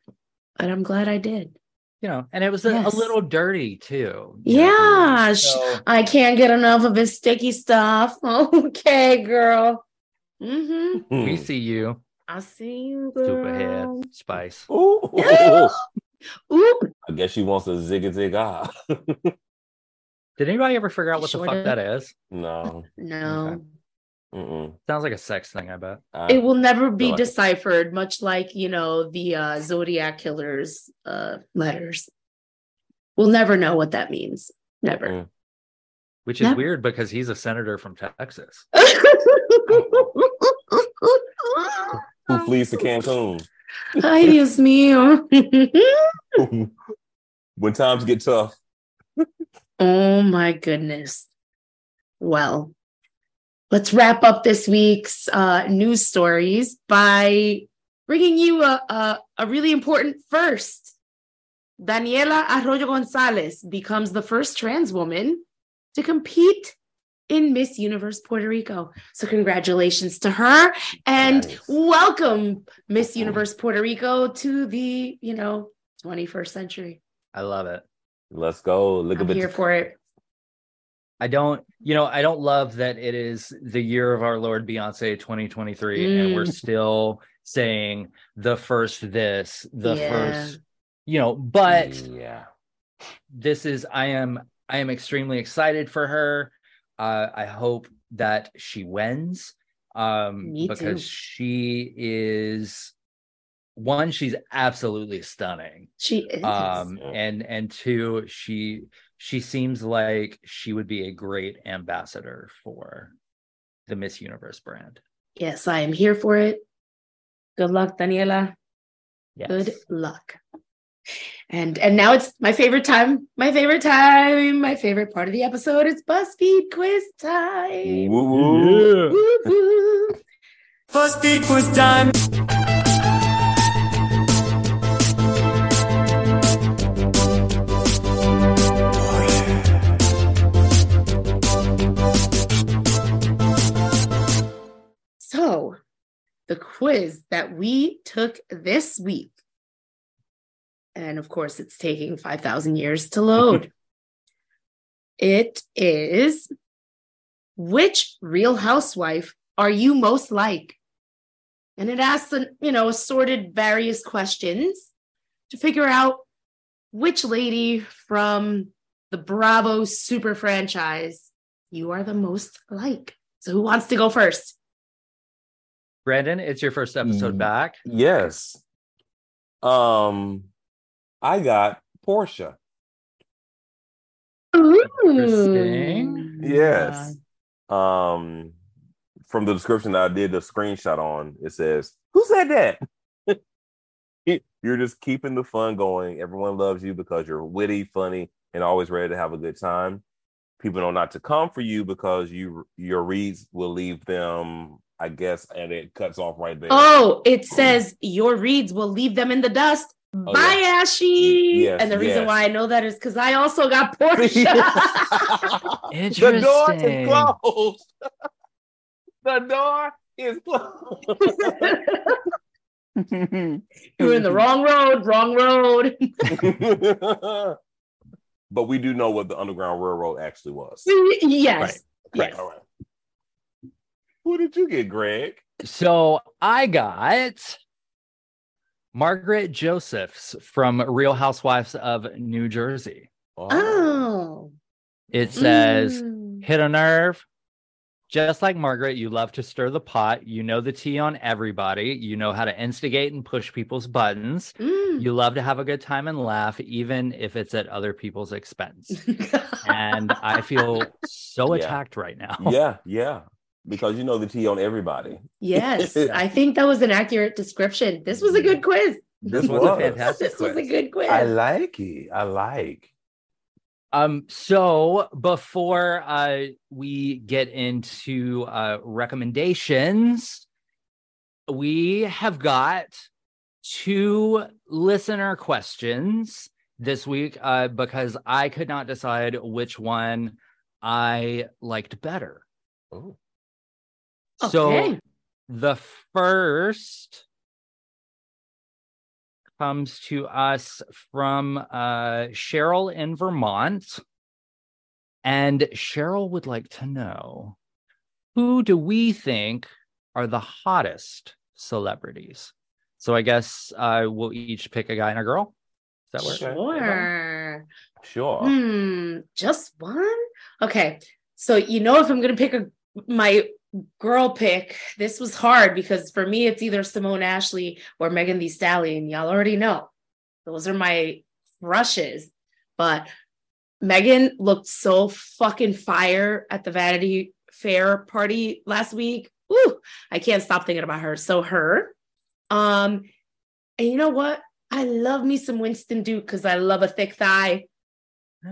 Speaker 2: but I'm glad I did.
Speaker 4: you know and it was a,
Speaker 2: Yes.
Speaker 4: a little dirty too you know?
Speaker 2: Yeah,
Speaker 4: So-
Speaker 2: I can't get enough of his sticky stuff. (laughs) Okay, girl. Mm-hmm.
Speaker 4: we see you
Speaker 2: I see you, girl.
Speaker 4: stupid head spice
Speaker 3: Ooh. (laughs) (laughs)
Speaker 2: Oop.
Speaker 3: I guess she wants a zig a zig ah. (laughs)
Speaker 4: did anybody ever figure out what the fuck that is
Speaker 3: no.
Speaker 2: No.
Speaker 3: Mm-mm.
Speaker 4: sounds like a sex thing i bet
Speaker 3: I-
Speaker 2: it will never be
Speaker 3: like-
Speaker 2: deciphered much like you know the uh zodiac killers uh letters we'll never know what that means never
Speaker 3: Mm.
Speaker 4: which is
Speaker 2: Never.
Speaker 4: weird because he's a senator from texas (laughs) (laughs)
Speaker 3: Who flees to Cancun?
Speaker 2: Ay dios mío. (laughs)
Speaker 3: When times get tough.
Speaker 2: oh my goodness. Well let's wrap up this week's uh news stories by bringing you a, a, a really important first. Daniela Arroyo Gonzalez becomes the first trans woman to compete in Miss Universe Puerto Rico. So, congratulations to her and
Speaker 3: Nice.
Speaker 2: welcome Miss Universe Puerto Rico to the, you know, 21st century.
Speaker 4: i love it
Speaker 3: Let's go. Look
Speaker 2: I'm
Speaker 3: at
Speaker 2: here
Speaker 3: the
Speaker 2: for it.
Speaker 4: I don't, you know, I don't love that it is the year of our Lord Beyonce 2023, and we're
Speaker 2: Mm.
Speaker 4: still saying the first this, the
Speaker 2: Yeah.
Speaker 4: first, you know, but
Speaker 3: yeah.
Speaker 4: this is, I am, I am extremely excited for her. Uh, I hope that she wins um,
Speaker 2: Me
Speaker 4: because
Speaker 2: too.
Speaker 4: she is one, she's absolutely stunning
Speaker 2: She is.
Speaker 4: um and and two she she seems like she would be a great ambassador for the miss universe brand
Speaker 2: yes, I am here for it. Good luck, Daniela.
Speaker 4: yes.
Speaker 2: Good luck. And and now it's my favorite time. My favorite time. My favorite part of the episode. It's BuzzFeed quiz time.
Speaker 3: Woo, woo.
Speaker 2: Woo, woo.
Speaker 6: BuzzFeed quiz time.
Speaker 2: So, the quiz that we took this week, and of course, it's taking 5,000 years to load. (laughs) it is which real housewife are you most like? And it asks, you know, assorted various questions to figure out which lady from the Bravo super franchise you are the most like. So, who wants to go first?
Speaker 4: brandon it's your first episode
Speaker 3: Mm.
Speaker 4: back
Speaker 3: Yes. Um, I got Porsha.
Speaker 4: Interesting.
Speaker 3: Yes. Um, from the description that I did the screenshot on, it says, "Who said that?" (laughs) you're just keeping the fun going. Everyone loves you because you're witty, funny, and always ready to have a good time. People know not to come for you because you your reads will leave them, I guess, and it cuts off right there.
Speaker 2: Oh, it says your reads will leave them in the dust.
Speaker 3: Oh,
Speaker 2: Bye,
Speaker 3: yeah.
Speaker 2: Ashy.
Speaker 3: Yes,
Speaker 2: and the reason
Speaker 3: yes.
Speaker 2: why I know that is because I also got (laughs) Porsha.
Speaker 3: the door is closed. (laughs) the door is closed. (laughs)
Speaker 2: You're in the wrong road, wrong road.
Speaker 3: but we do know what the Underground Railroad actually was.
Speaker 2: yes.
Speaker 3: Correct.
Speaker 2: Yes.
Speaker 3: All right. What did you get, Greg?
Speaker 4: So I got Margaret Josephs from Real Housewives of New Jersey.
Speaker 2: Oh.
Speaker 4: It says,
Speaker 2: Mm.
Speaker 4: hit a nerve. Just like Margaret, you love to stir the pot. You know the tea on everybody. You know how to instigate and push people's buttons.
Speaker 2: Mm.
Speaker 4: You love to have a good time and laugh, even if it's at other people's expense. (laughs) And I feel so
Speaker 3: Yeah.
Speaker 4: attacked right now.
Speaker 3: Yeah, yeah. Because you know the tea on everybody.
Speaker 2: yes, (laughs) I think that was an accurate description. This was a good quiz.
Speaker 4: This (laughs) was a fantastic quiz.
Speaker 2: This was a good quiz.
Speaker 3: I like it. I like.
Speaker 4: Um, so before uh we get into uh recommendations, we have got two listener questions this week uh because I could not decide which one I liked better.
Speaker 3: Oh.
Speaker 4: So the first comes to us from uh, Cheryl in Vermont. And Cheryl would like to know who do we think are the hottest celebrities? So I guess uh, we'll each pick a guy and a girl. Does that work?
Speaker 2: Sure.
Speaker 3: Sure.
Speaker 2: Hmm. Just one? Okay. So you know if I'm gonna pick a my girl pick, this was hard because for me it's either Simone Ashley or Megan Thee Stallion. Y'all already know. Those are my crushes. But Megan looked so fucking fire at the Vanity Fair party last week. Ooh, I can't stop thinking about her. So her. Um, and you know what? I love me some Winston Duke because I love a thick thigh.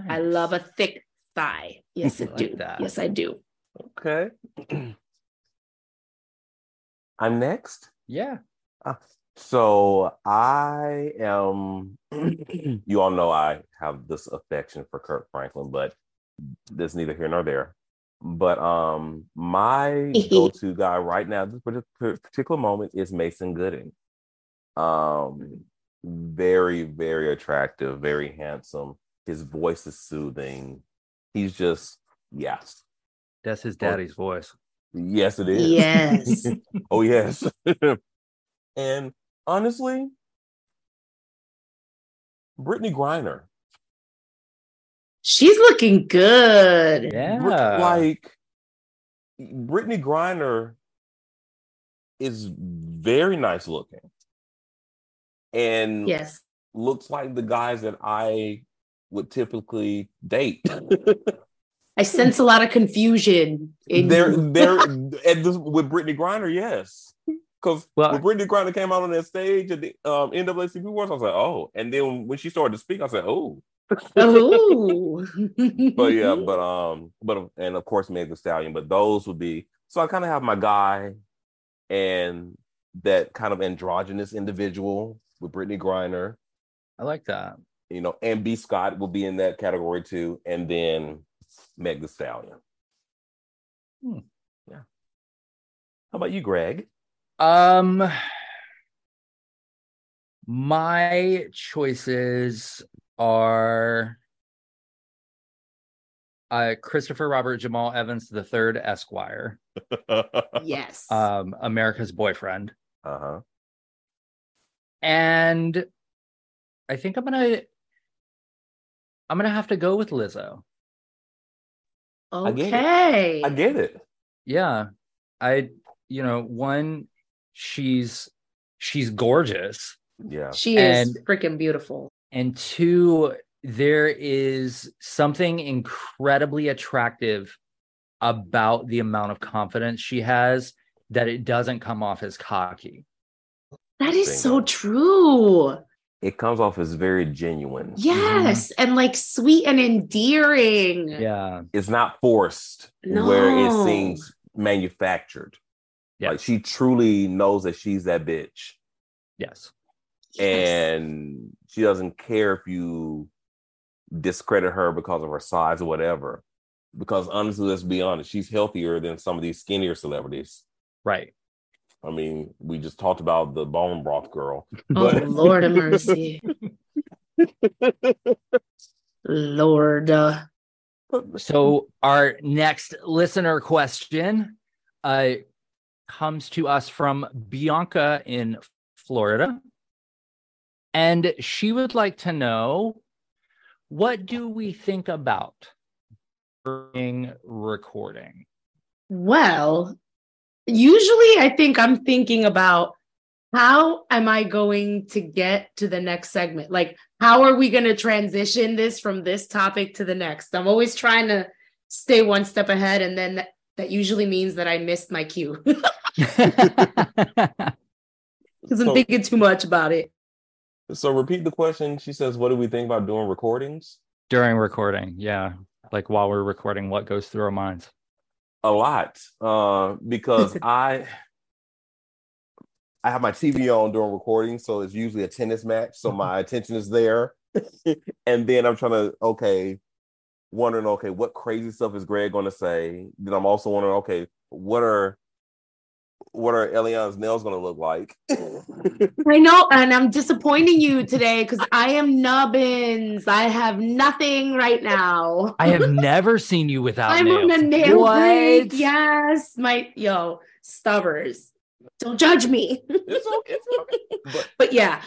Speaker 2: I love a thick thigh. Yes, I (laughs)
Speaker 4: Like
Speaker 2: do.
Speaker 4: that.
Speaker 2: Yes, I do.
Speaker 3: Okay. (clears throat) I'm next.
Speaker 4: Yeah.
Speaker 3: So I am. (clears throat) you all know I have this affection for Kirk Franklin, but there's neither here nor there. But um, my (laughs) go-to guy right now, this particular moment, is Mason Gooding. Um, very, very attractive, very handsome. His voice is soothing. He's just, yes.
Speaker 4: That's his daddy's voice.
Speaker 3: Yes, it is.
Speaker 2: Yes. (laughs)
Speaker 3: Oh yes. (laughs) and honestly, Brittney Griner
Speaker 2: She's looking good.
Speaker 4: Yeah.
Speaker 3: Like Brittney Griner is very nice looking. And
Speaker 2: Yes.
Speaker 3: looks like the guys that I would typically date. (laughs)
Speaker 2: I sense a lot of confusion in
Speaker 3: They're
Speaker 2: you. (laughs)
Speaker 3: and this, with Brittney Griner, yes. Because
Speaker 4: Well-
Speaker 3: when Brittney Griner came out on that stage at the um, NAACP Awards, I was like, oh. And then when she started to speak, I said, oh.
Speaker 2: Oh.
Speaker 3: But yeah, (laughs) but um, but and of course Meg Thee Stallion. But those would be so I kind of have my guy and that kind of androgynous individual with Brittney Griner,
Speaker 4: I like that.
Speaker 3: you know, and B Scott will be in that category too, and then Meg Thee Stallion.
Speaker 4: Hmm.
Speaker 3: Yeah. How about you, Greg?
Speaker 4: Um, my choices are uh, Christopher Robert Jamal Evans the third Esquire, (laughs)
Speaker 2: yes.
Speaker 4: um, America's boyfriend,
Speaker 3: Uh-huh.
Speaker 4: and I think I'm gonna I'm gonna have to go with Lizzo.
Speaker 3: I get it.
Speaker 2: okay.
Speaker 3: I get it.
Speaker 4: Yeah, I you know one she's she's gorgeous.
Speaker 3: Yeah.
Speaker 2: She is
Speaker 4: And-
Speaker 2: freaking beautiful.
Speaker 4: and two there is something incredibly attractive about the amount of confidence she has that it doesn't come off as cocky
Speaker 2: That is so true.
Speaker 3: It comes off as very genuine. Mm-hmm.
Speaker 2: Yes. And like sweet and endearing.
Speaker 4: yeah
Speaker 3: It's not forced no. where it seems manufactured.
Speaker 4: Yeah.
Speaker 3: Like she truly knows that she's that bitch.
Speaker 4: yes
Speaker 3: and she doesn't care if you discredit her because of her size or whatever. Because honestly, let's be honest, she's healthier than some of these skinnier celebrities.
Speaker 4: Right.
Speaker 3: I mean, we just talked about the bone broth girl. (laughs)
Speaker 2: oh Lord of mercy. (laughs) Lord. uh,
Speaker 4: So our next listener question uh, comes to us from Bianca in Florida. And she would like to know what do we think about during recording?
Speaker 2: Well, usually I think I'm thinking about how am I going to get to the next segment? Like, how are we going to transition this from this topic to the next? I'm always trying to stay one step ahead, and then that, that usually means that I missed my cue (laughs) (laughs) because I'm
Speaker 3: So-
Speaker 2: thinking too much about it.
Speaker 3: so repeat the question. She says, What do we think about doing recordings?
Speaker 4: during recording, yeah. Like while we're recording, what goes through our minds?
Speaker 3: A lot uh because (laughs) i i have my tv on during recording so it's usually a tennis match so my attention is there. (laughs) And then i'm trying to okay wondering okay what crazy stuff is greg going to say? Then i'm also wondering okay what are what are Eliann's nails going to look like (laughs)
Speaker 2: I know, and I'm disappointing you today because I am nubbins. I have nothing right now.
Speaker 4: I have (laughs) never seen you without
Speaker 2: I'm
Speaker 4: nails.
Speaker 2: on a nail
Speaker 4: What?
Speaker 2: break. Yes, my yo stubbers. Don't judge me.
Speaker 3: it's okay, it's okay. (laughs) but
Speaker 2: but yeah,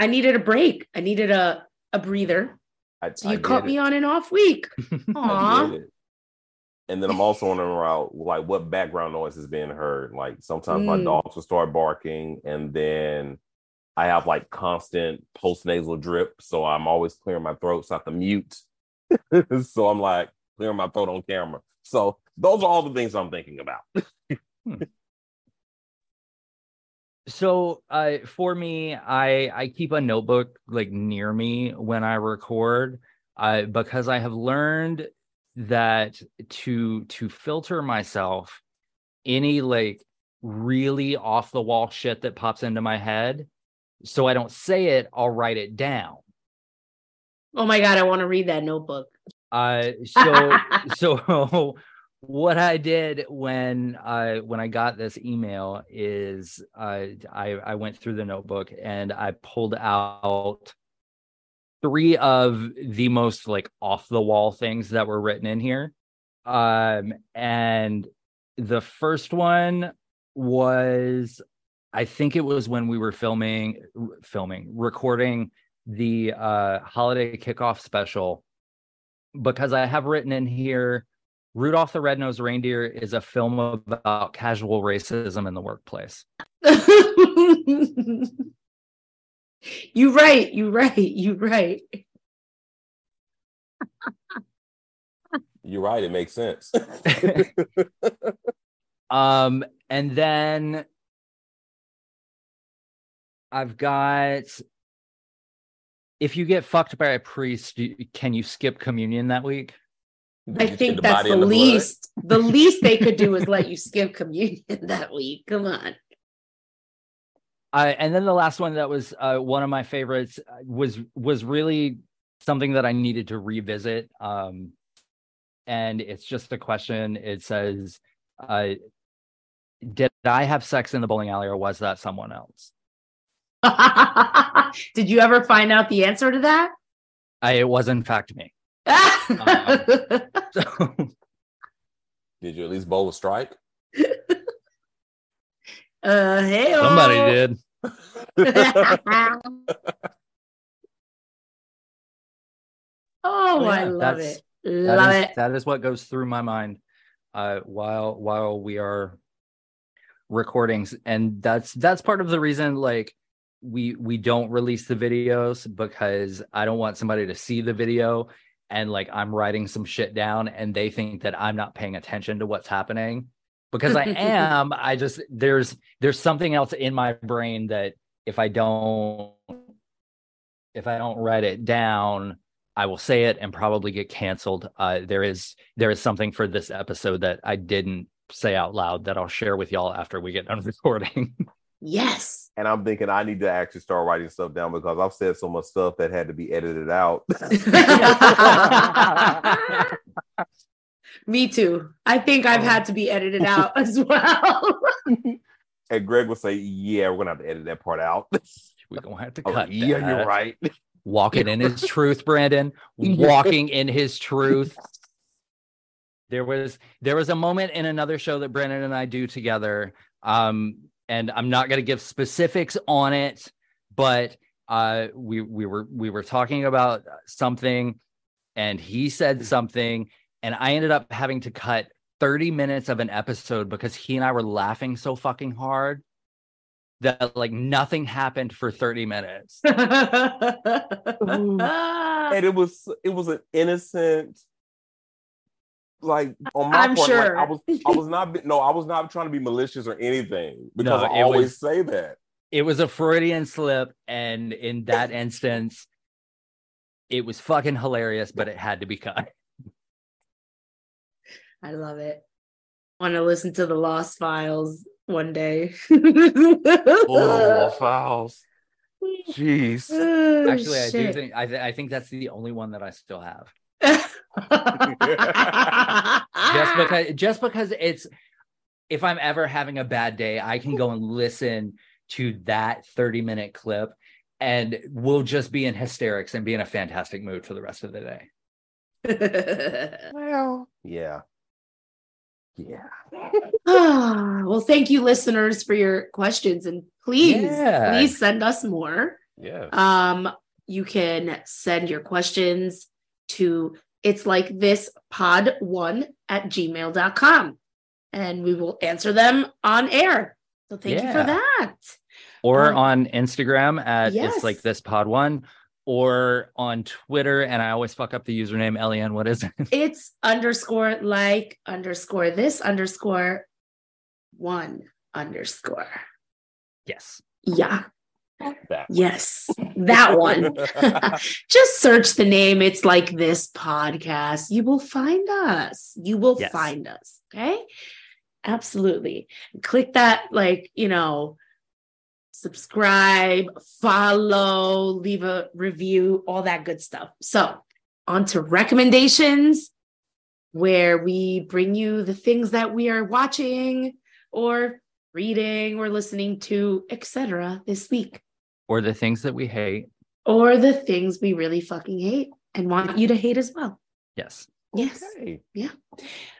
Speaker 2: I needed a break. I needed a a breather.
Speaker 3: I,
Speaker 2: So you
Speaker 3: get
Speaker 2: caught
Speaker 3: it.
Speaker 2: me on an off week.
Speaker 3: I
Speaker 2: Aw.
Speaker 3: get it. And then I'm also wondering about like what background noise is being heard. Like sometimes my
Speaker 2: Mm.
Speaker 3: dogs will start barking, and then I have like constant post nasal drip, so I'm always clearing my throat so I have to mute. (laughs) so I'm like clearing my throat on camera. So those are all the things I'm thinking about.
Speaker 4: so uh for me i i keep a notebook like near me when i record uh because i have learned that to to filter myself any like really off the wall shit that pops into my head so i don't say it i'll write it down
Speaker 2: Oh my god, I want to read that notebook.
Speaker 4: uh so (laughs) so (laughs) what I did when I when I got this email is uh, I I went through the notebook and I pulled out three of the most like off the wall things that were written in here. Um and the first one was I think it was when we were filming filming recording the uh holiday kickoff special because I have written in here Rudolph the Red-Nosed Reindeer is a film about casual racism in the workplace. (laughs)
Speaker 2: you right, you right, you right.
Speaker 3: You're right; it makes sense. (laughs)
Speaker 4: um and then I've got if you get fucked by a priest, can you skip communion that week?
Speaker 2: I think
Speaker 3: the
Speaker 2: that's
Speaker 3: body
Speaker 2: the least. The least they could do is let you (laughs) skip communion that week. Come on.
Speaker 4: Uh, and then the last one that was uh, one of my favorites uh, was was really something that I needed to revisit. Um, and it's just a question. It says, uh, "Did I have sex in the bowling alley, or was that someone else?" (laughs)
Speaker 2: Did you ever find out the answer to that?
Speaker 4: I, it was in fact me. (laughs) (laughs) So,
Speaker 3: Did you at least bowl a strike?
Speaker 2: Uh, hey,
Speaker 4: somebody did. (laughs)
Speaker 2: oh, I love it.
Speaker 4: That
Speaker 2: Love
Speaker 4: is-
Speaker 2: it.
Speaker 4: That is what goes through my mind uh, while while we are recordings, and that's that's part of the reason. Like we we don't release the videos because I don't want somebody to see the video and like I'm writing some shit down and they think that I'm not paying attention to what's happening because I (laughs) am. I just there's there's something else in my brain that if I don't if I don't write it down, I will say it and probably get canceled. Uh, there is there is something for this episode that I didn't say out loud that I'll share with y'all after we get done (laughs) recording.
Speaker 2: Yes.
Speaker 3: And I'm thinking I need to actually start writing stuff down because I've said so much stuff that had to be edited out. (laughs)
Speaker 2: Me too. I think I've had to be edited (laughs) out as well. (laughs)
Speaker 3: and Greg would say, Yeah, we're gonna have to edit that part out. (laughs)
Speaker 4: We're gonna have to
Speaker 3: Oh,
Speaker 4: cut.
Speaker 3: yeah,
Speaker 4: that.
Speaker 3: you're right.
Speaker 4: Walking in his truth, Brandon. Walking in his truth. There was there was a moment in another show that Brandon and I do together. Um, and I'm not gonna give specifics on it, but uh we we were we were talking about something and he said something and I ended up having to cut 30 minutes of an episode because he and I were laughing so fucking hard that like nothing happened for 30 minutes. (laughs)
Speaker 3: and it was it was an innocent like on my
Speaker 2: I'm
Speaker 3: part, like. I was I was not no, I was not trying to be malicious or anything because
Speaker 4: No,
Speaker 3: I always
Speaker 4: was-
Speaker 3: say that.
Speaker 4: It was a Freudian slip, and in that instance, it was fucking hilarious, but it had to be cut.
Speaker 2: I love it. Want to listen to the Lost Files one day?
Speaker 3: Oh, Lost files. Jeez.
Speaker 2: Oh,
Speaker 4: Actually, I do think I, th- I think that's the only one that I still have. (laughs) Just because just because it's if I'm ever having a bad day, I can go and listen to that 30 minute clip and we'll just be in hysterics and be in a fantastic mood for the rest of the day. (laughs)
Speaker 3: Well, yeah. Yeah.
Speaker 2: Ah, (sighs) well, thank you, listeners, for your questions, and please,
Speaker 4: Yeah.
Speaker 2: please send us more.
Speaker 3: Yeah.
Speaker 2: Um, you can send your questions to it's like this pod one at gmail.com and we will answer them on air. So thank you for that.
Speaker 4: or
Speaker 2: Um,
Speaker 4: on Instagram at
Speaker 2: yes.
Speaker 4: it's like this pod one, or on Twitter. And I always fuck up the username. Eliann, what is it? (laughs)
Speaker 2: It's underscore like underscore this underscore one underscore.
Speaker 4: yes.
Speaker 2: Yeah.
Speaker 3: That.
Speaker 2: Yes. That one. (laughs) Just search the name. It's like this podcast. You will find us. You will
Speaker 4: Yes.
Speaker 2: find us. Okay. Absolutely. Click that, like, you know, subscribe, follow, leave a review, all that good stuff. So, on to recommendations, where we bring you the things that we are watching or reading or listening to, etc. this week
Speaker 4: Or the things that we hate.
Speaker 2: or the things we really fucking hate and want you to hate as well.
Speaker 4: Yes.
Speaker 2: Yes.
Speaker 3: Okay.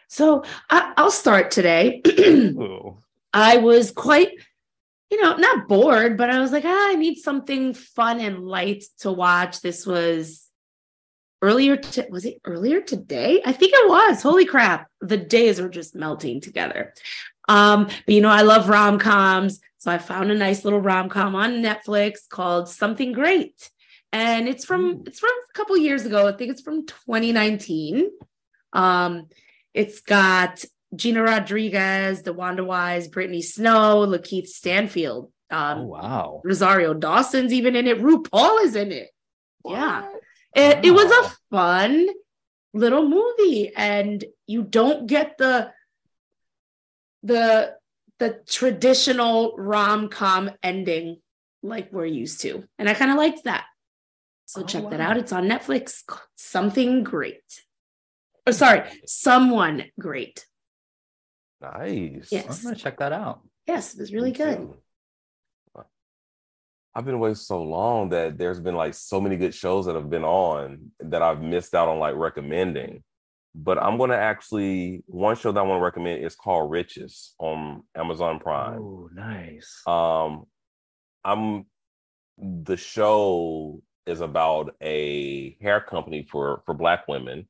Speaker 2: So I, I'll start today. (clears throat) I was quite, you know, not bored, but I was like, ah, I need something fun and light to watch. This was earlier. To, was it earlier today? I think it was. Holy crap! The days are just melting together. Um, but you know, I love rom coms, so I found a nice little rom com on Netflix called Something Great, and it's from it's from a couple years ago. I think it's from 2019. Um, it's got Gina Rodriguez, DeWanda Wise, Brittany Snow, LaKeith Stanfield, um,
Speaker 4: Oh, wow.
Speaker 2: Rosario Dawson's even in it. RuPaul is in it. Yeah. It, it was a fun little movie, and you don't get the the the traditional rom com ending like we're used to, and I kind of liked that. So
Speaker 4: Oh,
Speaker 2: check that out. It's on Netflix. Something great. Oh, sorry, someone great.
Speaker 3: Nice.
Speaker 2: Yes.
Speaker 4: I'm gonna check that out.
Speaker 2: Yes, it was really
Speaker 3: Me
Speaker 2: good.
Speaker 3: too. I've been away so long that there's been like so many good shows that have been on that I've missed out on like recommending. But I'm gonna actually one show that I want to recommend is called Riches on Amazon Prime.
Speaker 4: Oh, nice.
Speaker 3: Um, I'm the show is about a hair company for for black women,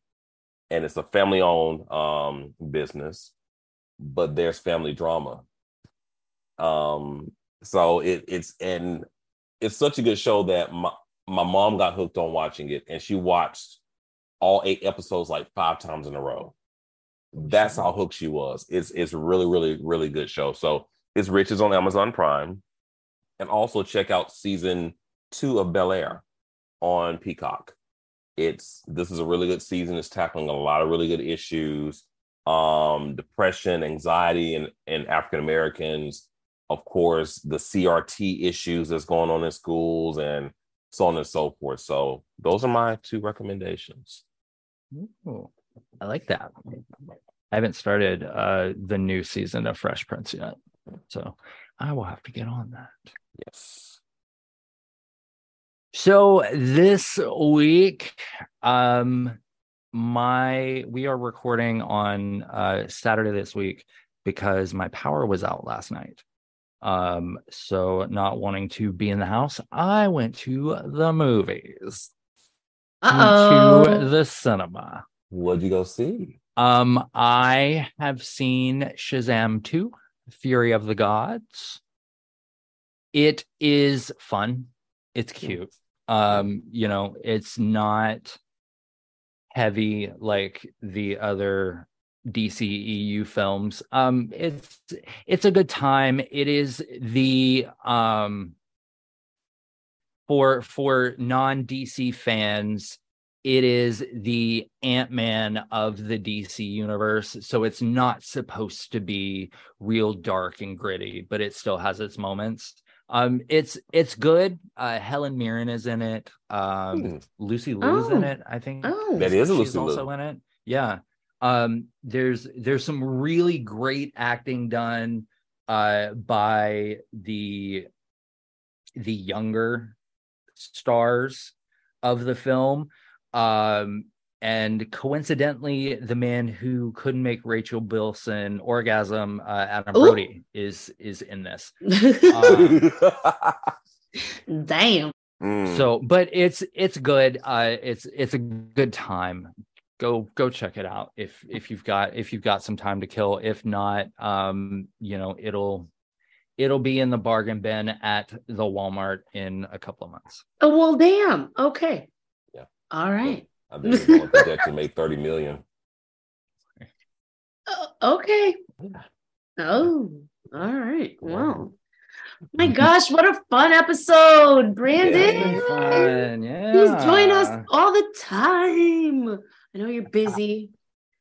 Speaker 3: and it's a family owned um business, but there's family drama. Um, so it it's and it's such a good show that my my mom got hooked on watching it, and she watched all eight episodes like five times in a row. That's how hooked she was. It's it's really really really good show. So it's Riches on Amazon Prime, and also check out season two of Bel Air on Peacock. It's this is a really good season. It's tackling a lot of really good issues, um, depression, anxiety, and and African Americans. of course, the CRT issues that's going on in schools and so on and so forth. So those are my two recommendations.
Speaker 4: Ooh, I like that. I haven't started uh the new season of Fresh Prince yet. So I will have to get on that.
Speaker 3: Yes.
Speaker 4: So this week, um, my we are recording on uh Saturday this week because my power was out last night. Um, so not wanting to be in the house, I went to the movies, to the cinema.
Speaker 3: What'd you go see?
Speaker 4: Um, I have seen Shazam 2, Fury of the Gods. It is fun. It's cute. Um, you know, it's not heavy like the other DCEU films. Um, it's it's a good time. It is the um for for non-DC fans, it is the Ant-Man of the DC universe. So it's not supposed to be real dark and gritty, but it still has its moments. Um, it's it's good. Uh, Helen Mirren is in it. Um,
Speaker 3: Hmm.
Speaker 4: Lucy Liu's in
Speaker 2: Oh.
Speaker 4: it. I think
Speaker 2: Oh.
Speaker 3: That is a
Speaker 4: she's
Speaker 3: Lucy
Speaker 4: also
Speaker 3: Liu.
Speaker 4: in it. Yeah. Um, there's there's some really great acting done uh by the the younger stars of the film. Um and coincidentally, the man who couldn't make Rachel Bilson orgasm, uh, Adam
Speaker 2: Ooh.
Speaker 4: Brody, is is in this. Um, (laughs)
Speaker 2: Damn.
Speaker 3: Mm.
Speaker 4: so but it's it's good uh it's it's a good time go go check it out if if you've got if you've got some time to kill if not um you know it'll it'll be in the bargain bin at the walmart in a couple of months
Speaker 2: Oh well, damn. Okay.
Speaker 3: Yeah.
Speaker 2: All right.
Speaker 3: I bet they're going to make 30 million.
Speaker 2: Uh, (laughs) okay. Oh, all right. Wow. My gosh, what a fun episode, Brandon.
Speaker 3: Yeah.
Speaker 4: fun yeah
Speaker 2: Please join us all the time. I know you're busy,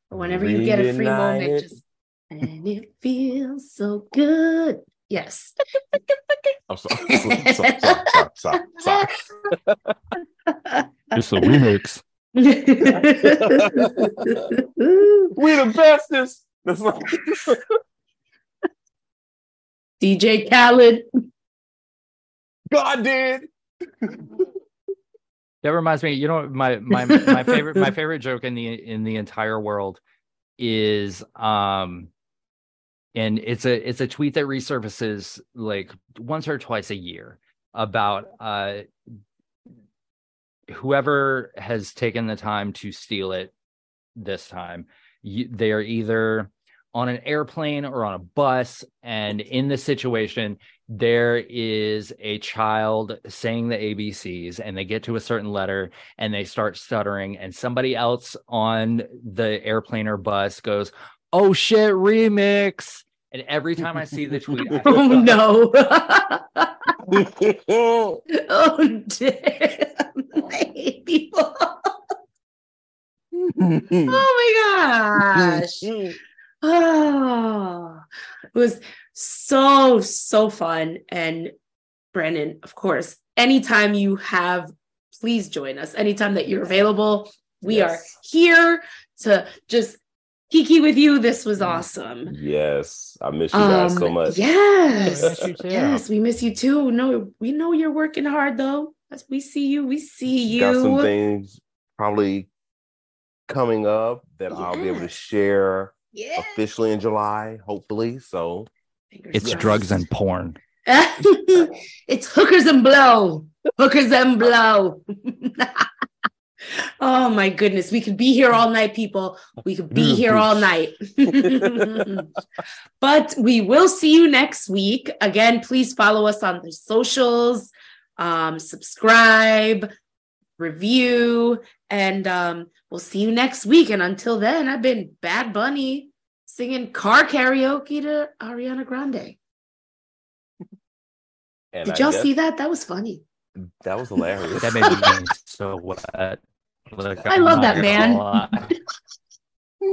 Speaker 2: but whenever you get a free moment, just and it feels so good. Yes.
Speaker 3: I'm sorry. (laughs) sorry, sorry, sorry, sorry, sorry. (laughs)
Speaker 4: it's a remix (laughs)
Speaker 3: we the bestest. That's like,
Speaker 2: DJ Khaled.
Speaker 3: God did.
Speaker 4: that reminds me you know my my my favorite my favorite joke in the in the entire world is um and it's a it's a tweet that resurfaces like once or twice a year about uh whoever has taken the time to steal it this time they are either on an airplane or on a bus and in this situation there is a child saying the abcs and they get to a certain letter and they start stuttering and somebody else on the airplane or bus goes oh shit remix and every time i see the tweet I (laughs)
Speaker 2: Oh no. (laughs)
Speaker 3: Oh,
Speaker 2: damn. I hate people. Oh my gosh. Oh, it was so, so fun. And Brandon, of course, anytime you have, please join us. Anytime that you're available, we are here to just kiki with you. This was awesome.
Speaker 3: yes, I miss you guys so
Speaker 2: Um,
Speaker 3: much.
Speaker 2: Yes.
Speaker 4: I miss you too.
Speaker 2: Yes, we miss you too. No, we know you're working hard though. As we see you, we see you.
Speaker 3: Got some things probably coming up that I'll be able to share
Speaker 2: Yeah.
Speaker 3: officially in July, hopefully. So
Speaker 2: Fingers
Speaker 4: it's
Speaker 3: Yes.
Speaker 4: drugs and porn (laughs)
Speaker 2: it's hookers and blow. Hookers and blow. (laughs) oh my goodness. We could be here all night, people. We could be here all night. (laughs) but we will see you next week. Again, please follow us on the socials, um, subscribe, review, and um, we'll see you next week. And until then, I've been Bad Bunny singing car karaoke to Ariana Grande.
Speaker 3: and
Speaker 2: Did
Speaker 3: I
Speaker 2: y'all
Speaker 3: guess
Speaker 2: see that? That was funny.
Speaker 3: that was (laughs) hilarious.
Speaker 4: that made me so wet Like,
Speaker 2: I
Speaker 4: I'm
Speaker 2: love that, man. (laughs)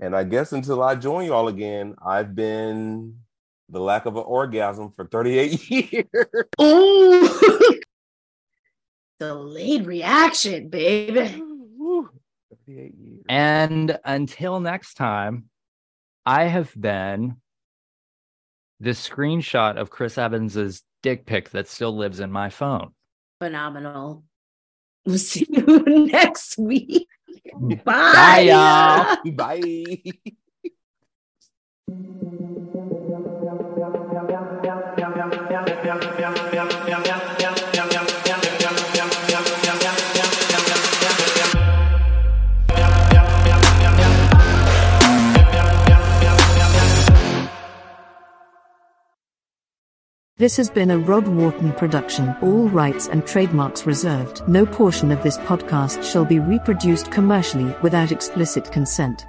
Speaker 3: And I guess until I join y'all again, I've been the lack of an orgasm for 38 (laughs) years.
Speaker 2: Ooh. (laughs) Delayed reaction, baby.
Speaker 3: Woo, 38 years.
Speaker 4: And until next time, I have been this screenshot of Chris Evans's dick pic that still lives in my phone.
Speaker 2: Phenomenal. We'll see you (laughs) next week. (laughs) Bye.
Speaker 4: Bye, y'all. (laughs)
Speaker 3: Bye.
Speaker 7: This has been a Rod Warton production, all rights and trademarks reserved. No portion of this podcast shall be reproduced commercially without explicit consent.